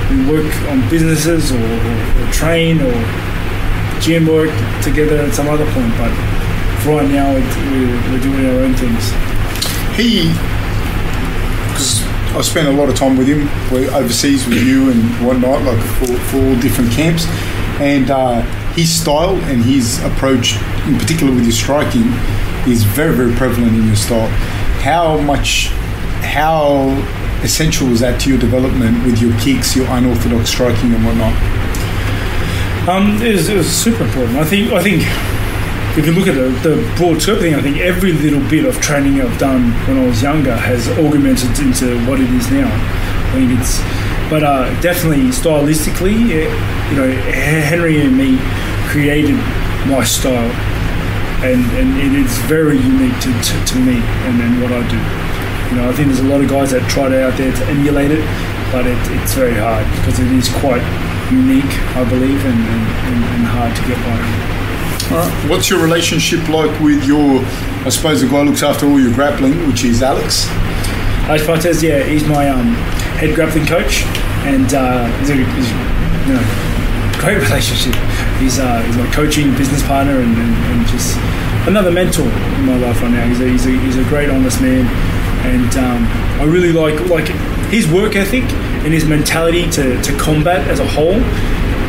we work on businesses or, or, or train or gym work together at some other point. But for right now, it, we're, we're doing our own things. He, I spent a lot of time with him, overseas with you and whatnot, like for, for all different camps, and uh, his style and his approach, in particular with your striking, is very very prevalent in your style. How much, how essential is that to your development with your kicks, your unorthodox striking and whatnot? Um, it, was, it was super important. I think. I think if you look at the, the broad scope thing, I think every little bit of training I've done when I was younger has augmented into what it is now. I think it's but uh, definitely stylistically, you know, Henry and me created my style, and, and it is very unique to, to, to me and, and what I do. You know, I think there's a lot of guys that try to out there to emulate it, but it, it's very hard because it is quite unique, I believe, and, and, and hard to get by. Right. What's your relationship like with your, I suppose, the guy who looks after all your grappling, which is Alex? Alex Barthez, yeah, he's my um, head grappling coach, and uh, he's, a, he's you know, great relationship. He's, uh, he's my coaching business partner and, and, and, just another mentor in my life right now. He's a, he's a, he's a great, honest man, and um, I really like like his work ethic and his mentality to, to combat as a whole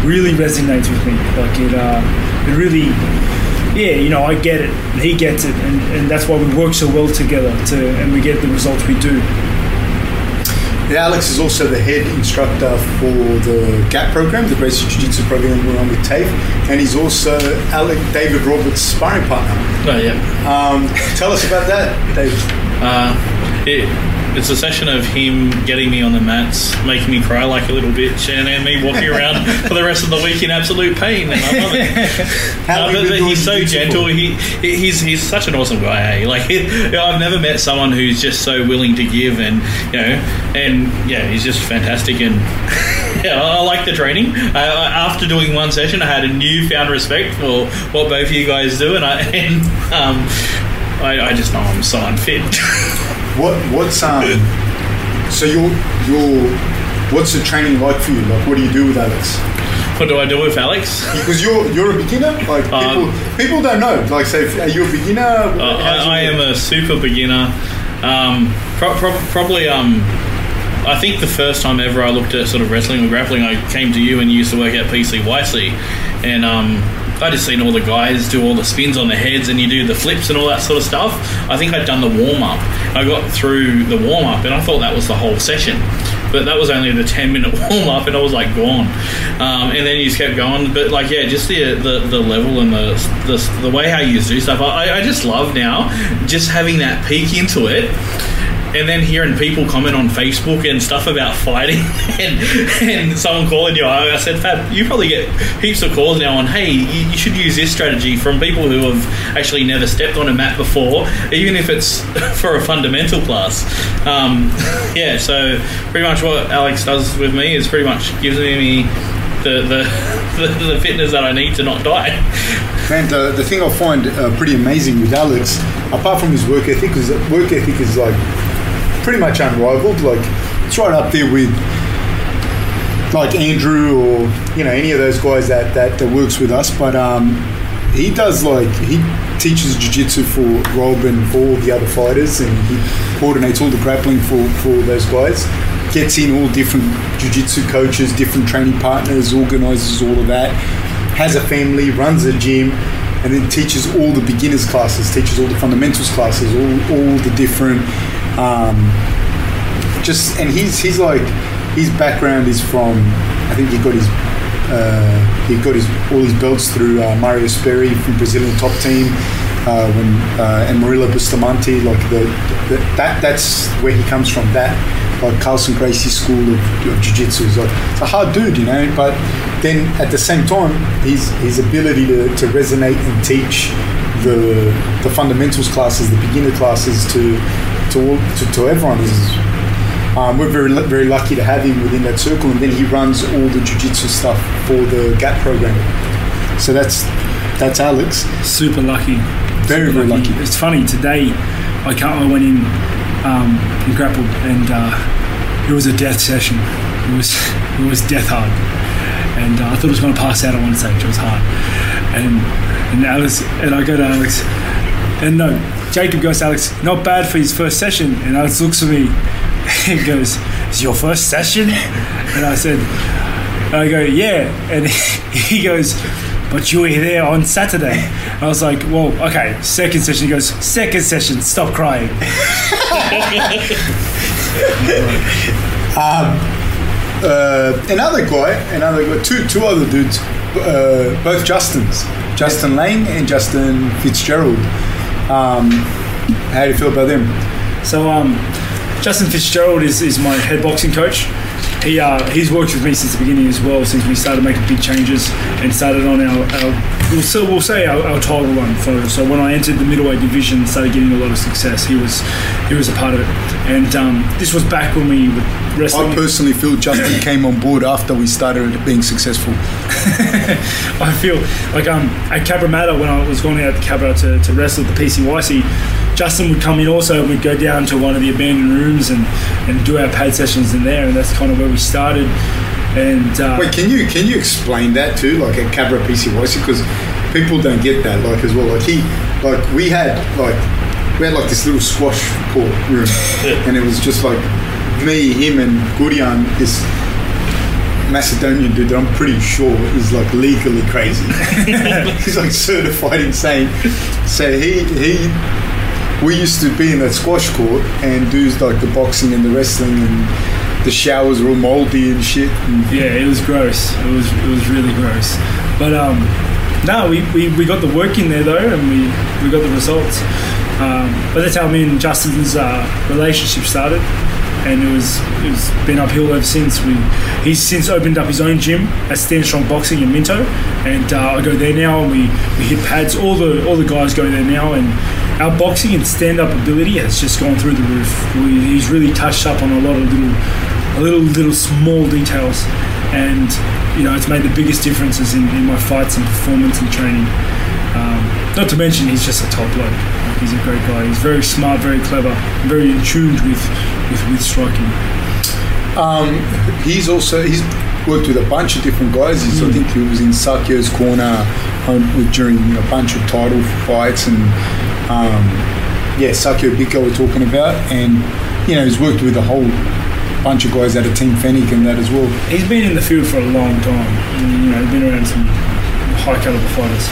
really resonates with me. Like it, uh, it really, yeah, you know, I get it, he gets it, and, and that's why we work so well together, to, and we get the results we do. Yeah, Alex is also the head instructor for the GAP program, the Gracie Jiu Jitsu program we're on with TAFE, and he's also Alec David Roberts' sparring partner. Oh, yeah. Um, tell us about that, David. Uh, it, it's a session of him getting me on the mats, making me cry like a little bitch, and then me walking around for the rest of the week in absolute pain. And I love it. uh, but, but he's so gentle. He he's he's such an awesome guy. Hey? Like I've never met someone who's just so willing to give, and you know, and yeah, he's just fantastic. And yeah, I like the training. Uh, after doing one session, I had a newfound respect for what both of you guys do, and I and um, I, I just know I'm so unfit. What what's um? so your your what's the training like for you? Like, what do you do with Alex? What do I do with Alex? Because you're you're a beginner. Like people, um, people don't know. Like, say, are you a beginner? Uh, I, I am a super beginner. Um, pro- pro- probably um. I think the first time ever I looked at sort of wrestling or grappling, I came to you and you used to work at PCYC, and um, I just seen all the guys do all the spins on the heads and you do the flips and all that sort of stuff. I think I'd done the warm up. I got through the warm up and I thought that was the whole session. But that was only the 10 minute warm up and I was like gone. Um, and then you just kept going. But like, yeah, just the the, the level and the, the, the way how you do stuff, I, I just love now just having that peek into it and then hearing people comment on Facebook and stuff about fighting, and, and someone calling you, I said, Fab, you probably get heaps of calls now on, hey, you, should use this strategy from people who have actually never stepped on a mat before, even if it's for a fundamental class. Um, yeah, so pretty much what Alex does with me is pretty much gives me the, the, the, the fitness that I need to not die. Man, the, the thing I find uh, pretty amazing with Alex, apart from his work ethic, is that work ethic is like pretty much unrivaled. Like it's right up there with like Andrew or you know any of those guys that that, that works with us. But um, he does like he teaches jiu-jitsu for Rob and all the other fighters, and he coordinates all the grappling for for those guys. Gets in all different jiu-jitsu coaches, different training partners, organizes all of that. Has a family, runs a gym, and then teaches all the beginners classes, teaches all the fundamentals classes, all, all the different um, just and he's he's like his background is from I think he got his uh, he got his all his belts through uh, Mario Sperry from Brazilian top team uh, when uh, and Murilo Bustamante like the, the, that that's where he comes from that like Carlson Gracie school of, of jiu-jitsu. Is like it's a hard dude you know but then at the same time his his ability to, to resonate and teach the the fundamentals classes the beginner classes to to, to, to everyone. Um, we're very very lucky to have him within that circle, and then he runs all the jiu-jitsu stuff for the GAP program. So that's that's Alex. Super lucky. Very Super very lucky. lucky. It's funny today. I can't, I went in um, and grappled, and uh, it was a death session. It was it was death hard, and uh, I thought I was going to pass out at one stage. It was hard, and and Alex and I go to Alex, and no, Jacob goes, Alex, not bad for his first session. And Alex looks at me and goes, Is your first session? And I said, I go, Yeah. And he goes, But you were there on Saturday. And I was like, Well, okay, second session. He goes, Second session, stop crying. um, uh, another guy, another guy, two, two other dudes, uh, both Justins, Justin Lane and Justin Fitzgerald. Um, how do you feel about them? So, um, Justin Fitzgerald is, is my head boxing coach. he uh, he's worked with me since the beginning as well, since we started making big changes and started on our, our we'll, say, we'll say our, our title run. For, so when I entered the middleweight division, started getting a lot of success. He was he was a part of it, and um, this was back when we were wrestling. I personally feel Justin came on board after we started being successful. I feel like um, at Cabramatta when I was going out to Cabra to, to wrestle at the PCYC, Justin would come in also and we'd go down to one of the abandoned rooms and, and do our pad sessions in there and that's kind of where we started. And uh, Wait, can you can you explain that too, like at Cabra PCYC? Because people don't get that, like as well. Like he, like we had like we had like this little squash court room, and it was just like me, him, and Gurian, this Macedonian dude that I'm pretty sure is like legally crazy. He's like certified insane. So he he we used to be in that squash court and do like the boxing and the wrestling and the showers were all moldy and shit. And yeah, it was gross. It was it was really gross. But um, no, we, we, we got the work in there though, and we, we got the results. Um, but that's how me and Justin's uh, relationship started, and it was it was been uphill ever since. We he's since opened up his own gym at Stand Strong Boxing in Minto, and uh, I go there now, and we, we hit pads. All the all the guys go there now, and our boxing and stand up ability has just gone through the roof. We, he's really touched up on a lot of little little little small details, and you know it's made the biggest differences in, in my fights and performance and training. Um, not to mention he's just a top bloke. He's a great guy. He's very smart, very clever, very in tune with, with with striking. Um, he's also he's worked with a bunch of different guys. He's, I think he was in Sakio's corner um, with, during you know, a bunch of title fights and um, yeah, Sakio Bika we're talking about, and you know he's worked with a whole bunch of guys out of Team Fenech and that as well. He's been in the field for a long time. You know, he's been around some high caliber fighters.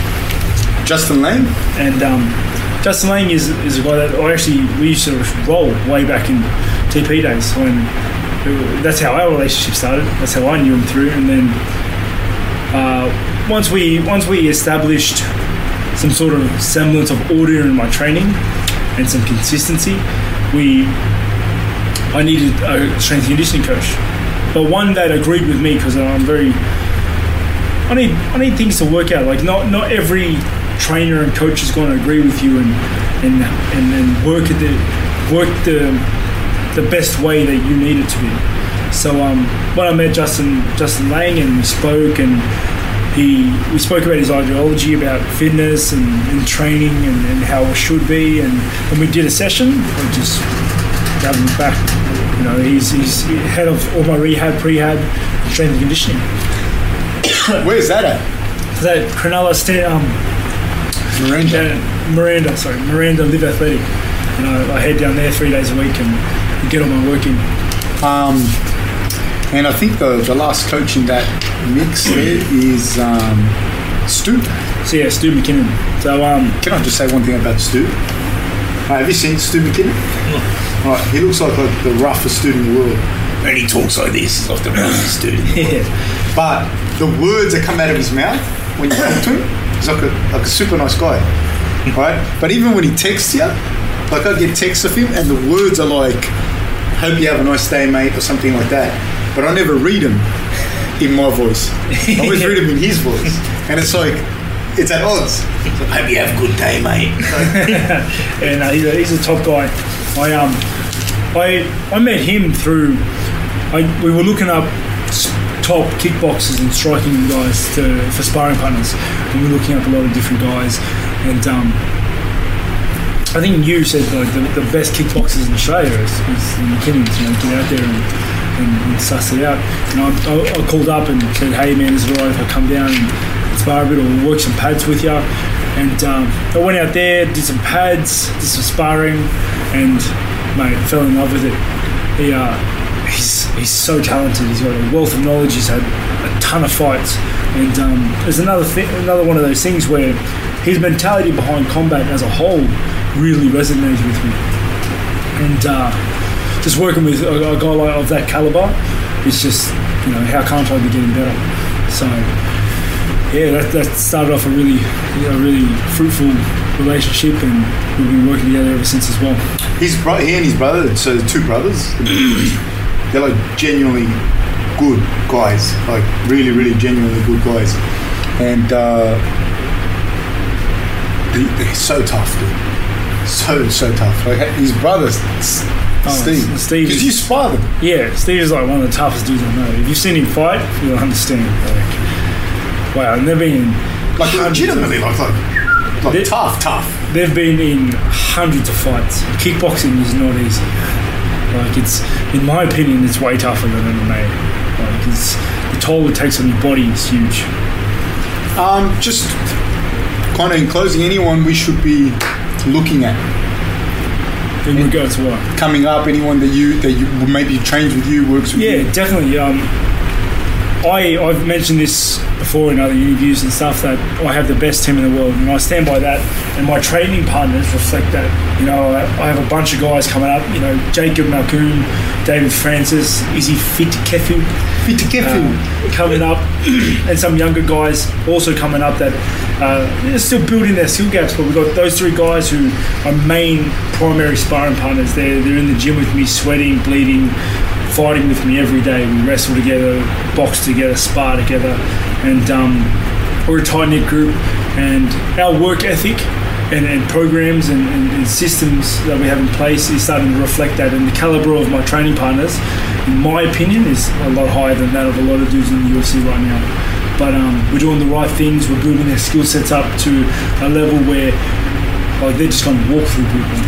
Justin Lang, And um, Justin Lang is, is a guy that I actually we used to roll way back in TP days when that's how our relationship started. That's how I knew him through, and then uh, once we once we established some sort of semblance of order in my training and some consistency, we I needed a strength and conditioning coach, but one that agreed with me because I'm very I need I need things to work out. Like not not every trainer and coach is going to agree with you and and and, and work at the work the the best way that you need it to be. So um, when I met Justin Justin Lang and we spoke and he we spoke about his ideology about fitness and, and training and, and how it should be and when we did a session I just got him back. You know, he's he's head of all my rehab, prehab, strength and conditioning. where's that at? That Cronulla sta- um, Miranda. uh, Miranda, sorry, Miranda Live Athletic. And I, I head down there three days a week and get all my work in. Um, and I think the, the last coach in that mix there is um, Stu. So yeah, Stu McKinnon. So um, Can I just say one thing about Stu? Uh, have you seen Stu McKinnon? Right, he looks like, like the roughest dude in the world. And he talks like this, he's like the roughest dude in the world. yeah, But the words that come out of his mouth when you talk to him, he's like a, like a super nice guy. Right? But even when he texts you, like I get texts of him and the words are like, hope you have a nice day, mate, or something like that. But I never read them in my voice. I always read them in his voice. And it's like, it's at odds. It's hope you have a good day, mate. Like, and uh, he's, a, he's a top guy. I um, I I met him through. I, we were looking up top kickboxers and striking guys to, for sparring partners. We were looking up a lot of different guys, and um, I think you said like the, the best kickboxers in Australia is, is McKinnons. You know, get out there and, and, and suss it out. And I, I, I called up and said, "Hey man, this is it alright if I come down and spar a bit or work some pads with you?" And um, I went out there, did some pads, did some sparring, and mate, fell in love with it. He, uh, he's he's so talented. He's got a wealth of knowledge. He's had a ton of fights, and um, there's another another one of those things where his mentality behind combat as a whole really resonates with me. And uh, just working with a, a guy like, of that caliber, it's just you know how can't I be getting better? So yeah, that, that started off a really a really fruitful relationship, and we've been working together ever since as well. his bro- he and his brother, so the two brothers, they're like genuinely good guys, like really, really genuinely good guys, and uh, they, they're so tough, dude. So so tough. Like his brother, S- Oh, Steve. Steve because you spar them. Yeah, Steve is like one of the toughest dudes I know. If you've seen him fight, you'll understand. Like, wow, and they've been Like legitimately, like like, like They- tough, tough. They've been in hundreds of fights. Kickboxing is not easy. Like it's, in my opinion, it's way tougher than MMA. Like it's the toll it takes on your body is huge. Um, just kind of in closing, anyone we should be looking at In regards to what? coming up, anyone that you that you maybe trains with you, works with you. Yeah, definitely. Um, I I've mentioned this before in other interviews and stuff that I have the best team in the world, and I stand by that. And my training partners reflect that. You know, I, I have a bunch of guys coming up. You know, Jacob Malkoun, David Francis, Izzy Fit Kefu Fit to get um, coming up, and some younger guys also coming up that uh, they're still building their skill gaps. But we've got those three guys who are main primary sparring partners. They're, they're in the gym with me, sweating, bleeding, fighting with me every day. We wrestle together, box together, spar together, and um, we're a tight knit group. And our work ethic and, and programs and, and, and systems that we have in place is starting to reflect that. And the caliber of my training partners, in my opinion, is a lot higher than that of a lot of dudes in the UFC right now. But um, we're doing the right things. We're building their skill sets up to a level where like they're just going to walk through people.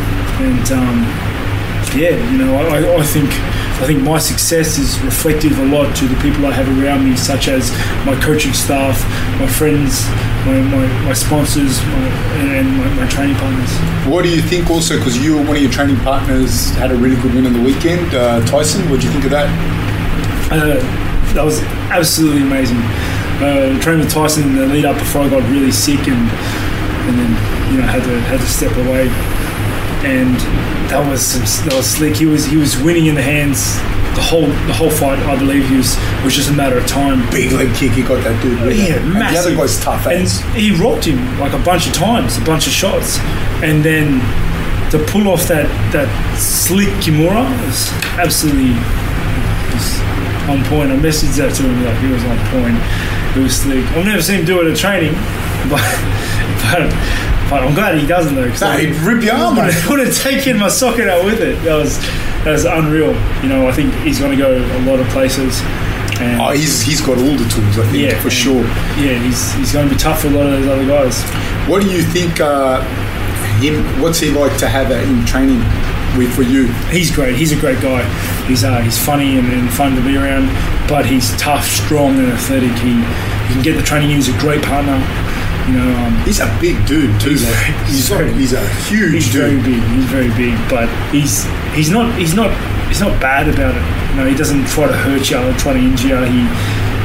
And um, yeah, you know, I, I think I think my success is reflective a lot to the people I have around me, such as my coaching staff, my friends, my, my, my sponsors, my, and my, my training partners. What do you think also, because you one of your training partners had a really good win on the weekend, uh, Tyson, what do you think of that? Uh, that was absolutely amazing. Uh, training with Tyson in the lead up before I got really sick and and then you know had to had to step away. And that was some, that was slick. He was he was winning in the hands the whole the whole fight. I believe he was was just a matter of time. Big leg kick, he got that dude. Yeah, And The other guy's tough And ass. he rocked him like a bunch of times, a bunch of shots, and then to pull off that that slick Kimura was absolutely was on point. I messaged that to him like he was on point. It was slick. I've never seen him do it at training, but but. But I'm glad he doesn't though. 'cause Nah, he'd rip your arm I would have taken my socket out with it. That was that was unreal. You know, I think he's going to go a lot of places. And Oh, he's he's got all the tools, I think, Yeah, for sure. yeah, he's, he's going to be tough for a lot of those other guys. What do you think? Uh, him? What's he like to have in training with for you? He's great. He's a great guy. He's uh, he's funny and, and fun to be around, but he's tough, strong, and athletic. He you can get the training in. He's a great partner. You know, um, He's a big dude too. He's like, he's, very- he's a huge he's dude. very big. He's very big, but he's he's not he's not he's not bad about it. You know, he doesn't try to hurt you or try to injure you. He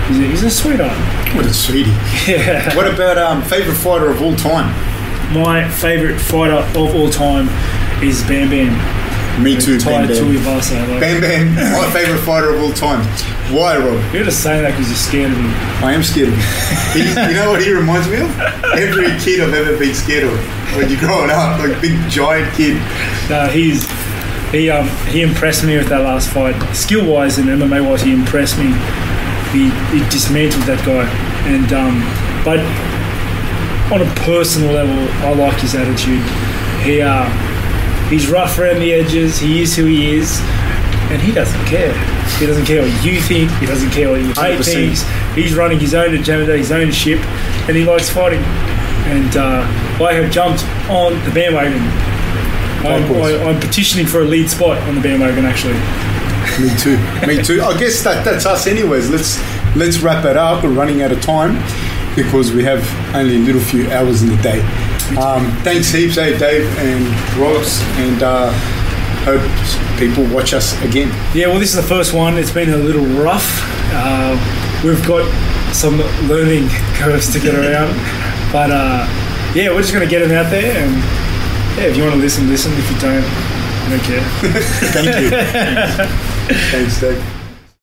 he's a, he's a sweetheart. What a sweetie. Yeah. What about um, favorite fighter of all time? My favorite fighter of all time is Bam Bam. Me too, Tai Bam Bam. Tuivasa. Like, Bam Bam, my favorite fighter of all time. Why, Rob? You're just saying that because you're scared of him. I am scared of him. He's, you know what he reminds me of? Every kid I've ever been scared of when you're growing up, like big giant kid. No, he's he um he impressed me with that last fight. Skill wise and MMA wise, he impressed me. He, he dismantled that guy, and um, but on a personal level, I like his attitude. He uh, he's rough around the edges. He is who he is, and he doesn't care. He doesn't care what you think. He doesn't care what you hate 100%. thinks. He's running his own agenda, his own ship, and he likes fighting. And uh, I have jumped on the bandwagon. I'm, I, I'm petitioning for a lead spot on the bandwagon. Actually, Me too. Me too. I guess that that's us, anyways. Let's let's wrap it up. We're running out of time because we have only a little few hours in the day. Um, thanks heaps, eh, Dave and Ross, and uh, hope people watch us again. yeah. Well, this is the first one. It's been a little rough. Uh, we've got some learning curves to get around, but uh, yeah, we're just going to get them out there. And yeah, if you want to listen, listen. If you don't, I don't care. Thank you. Thanks, Dave.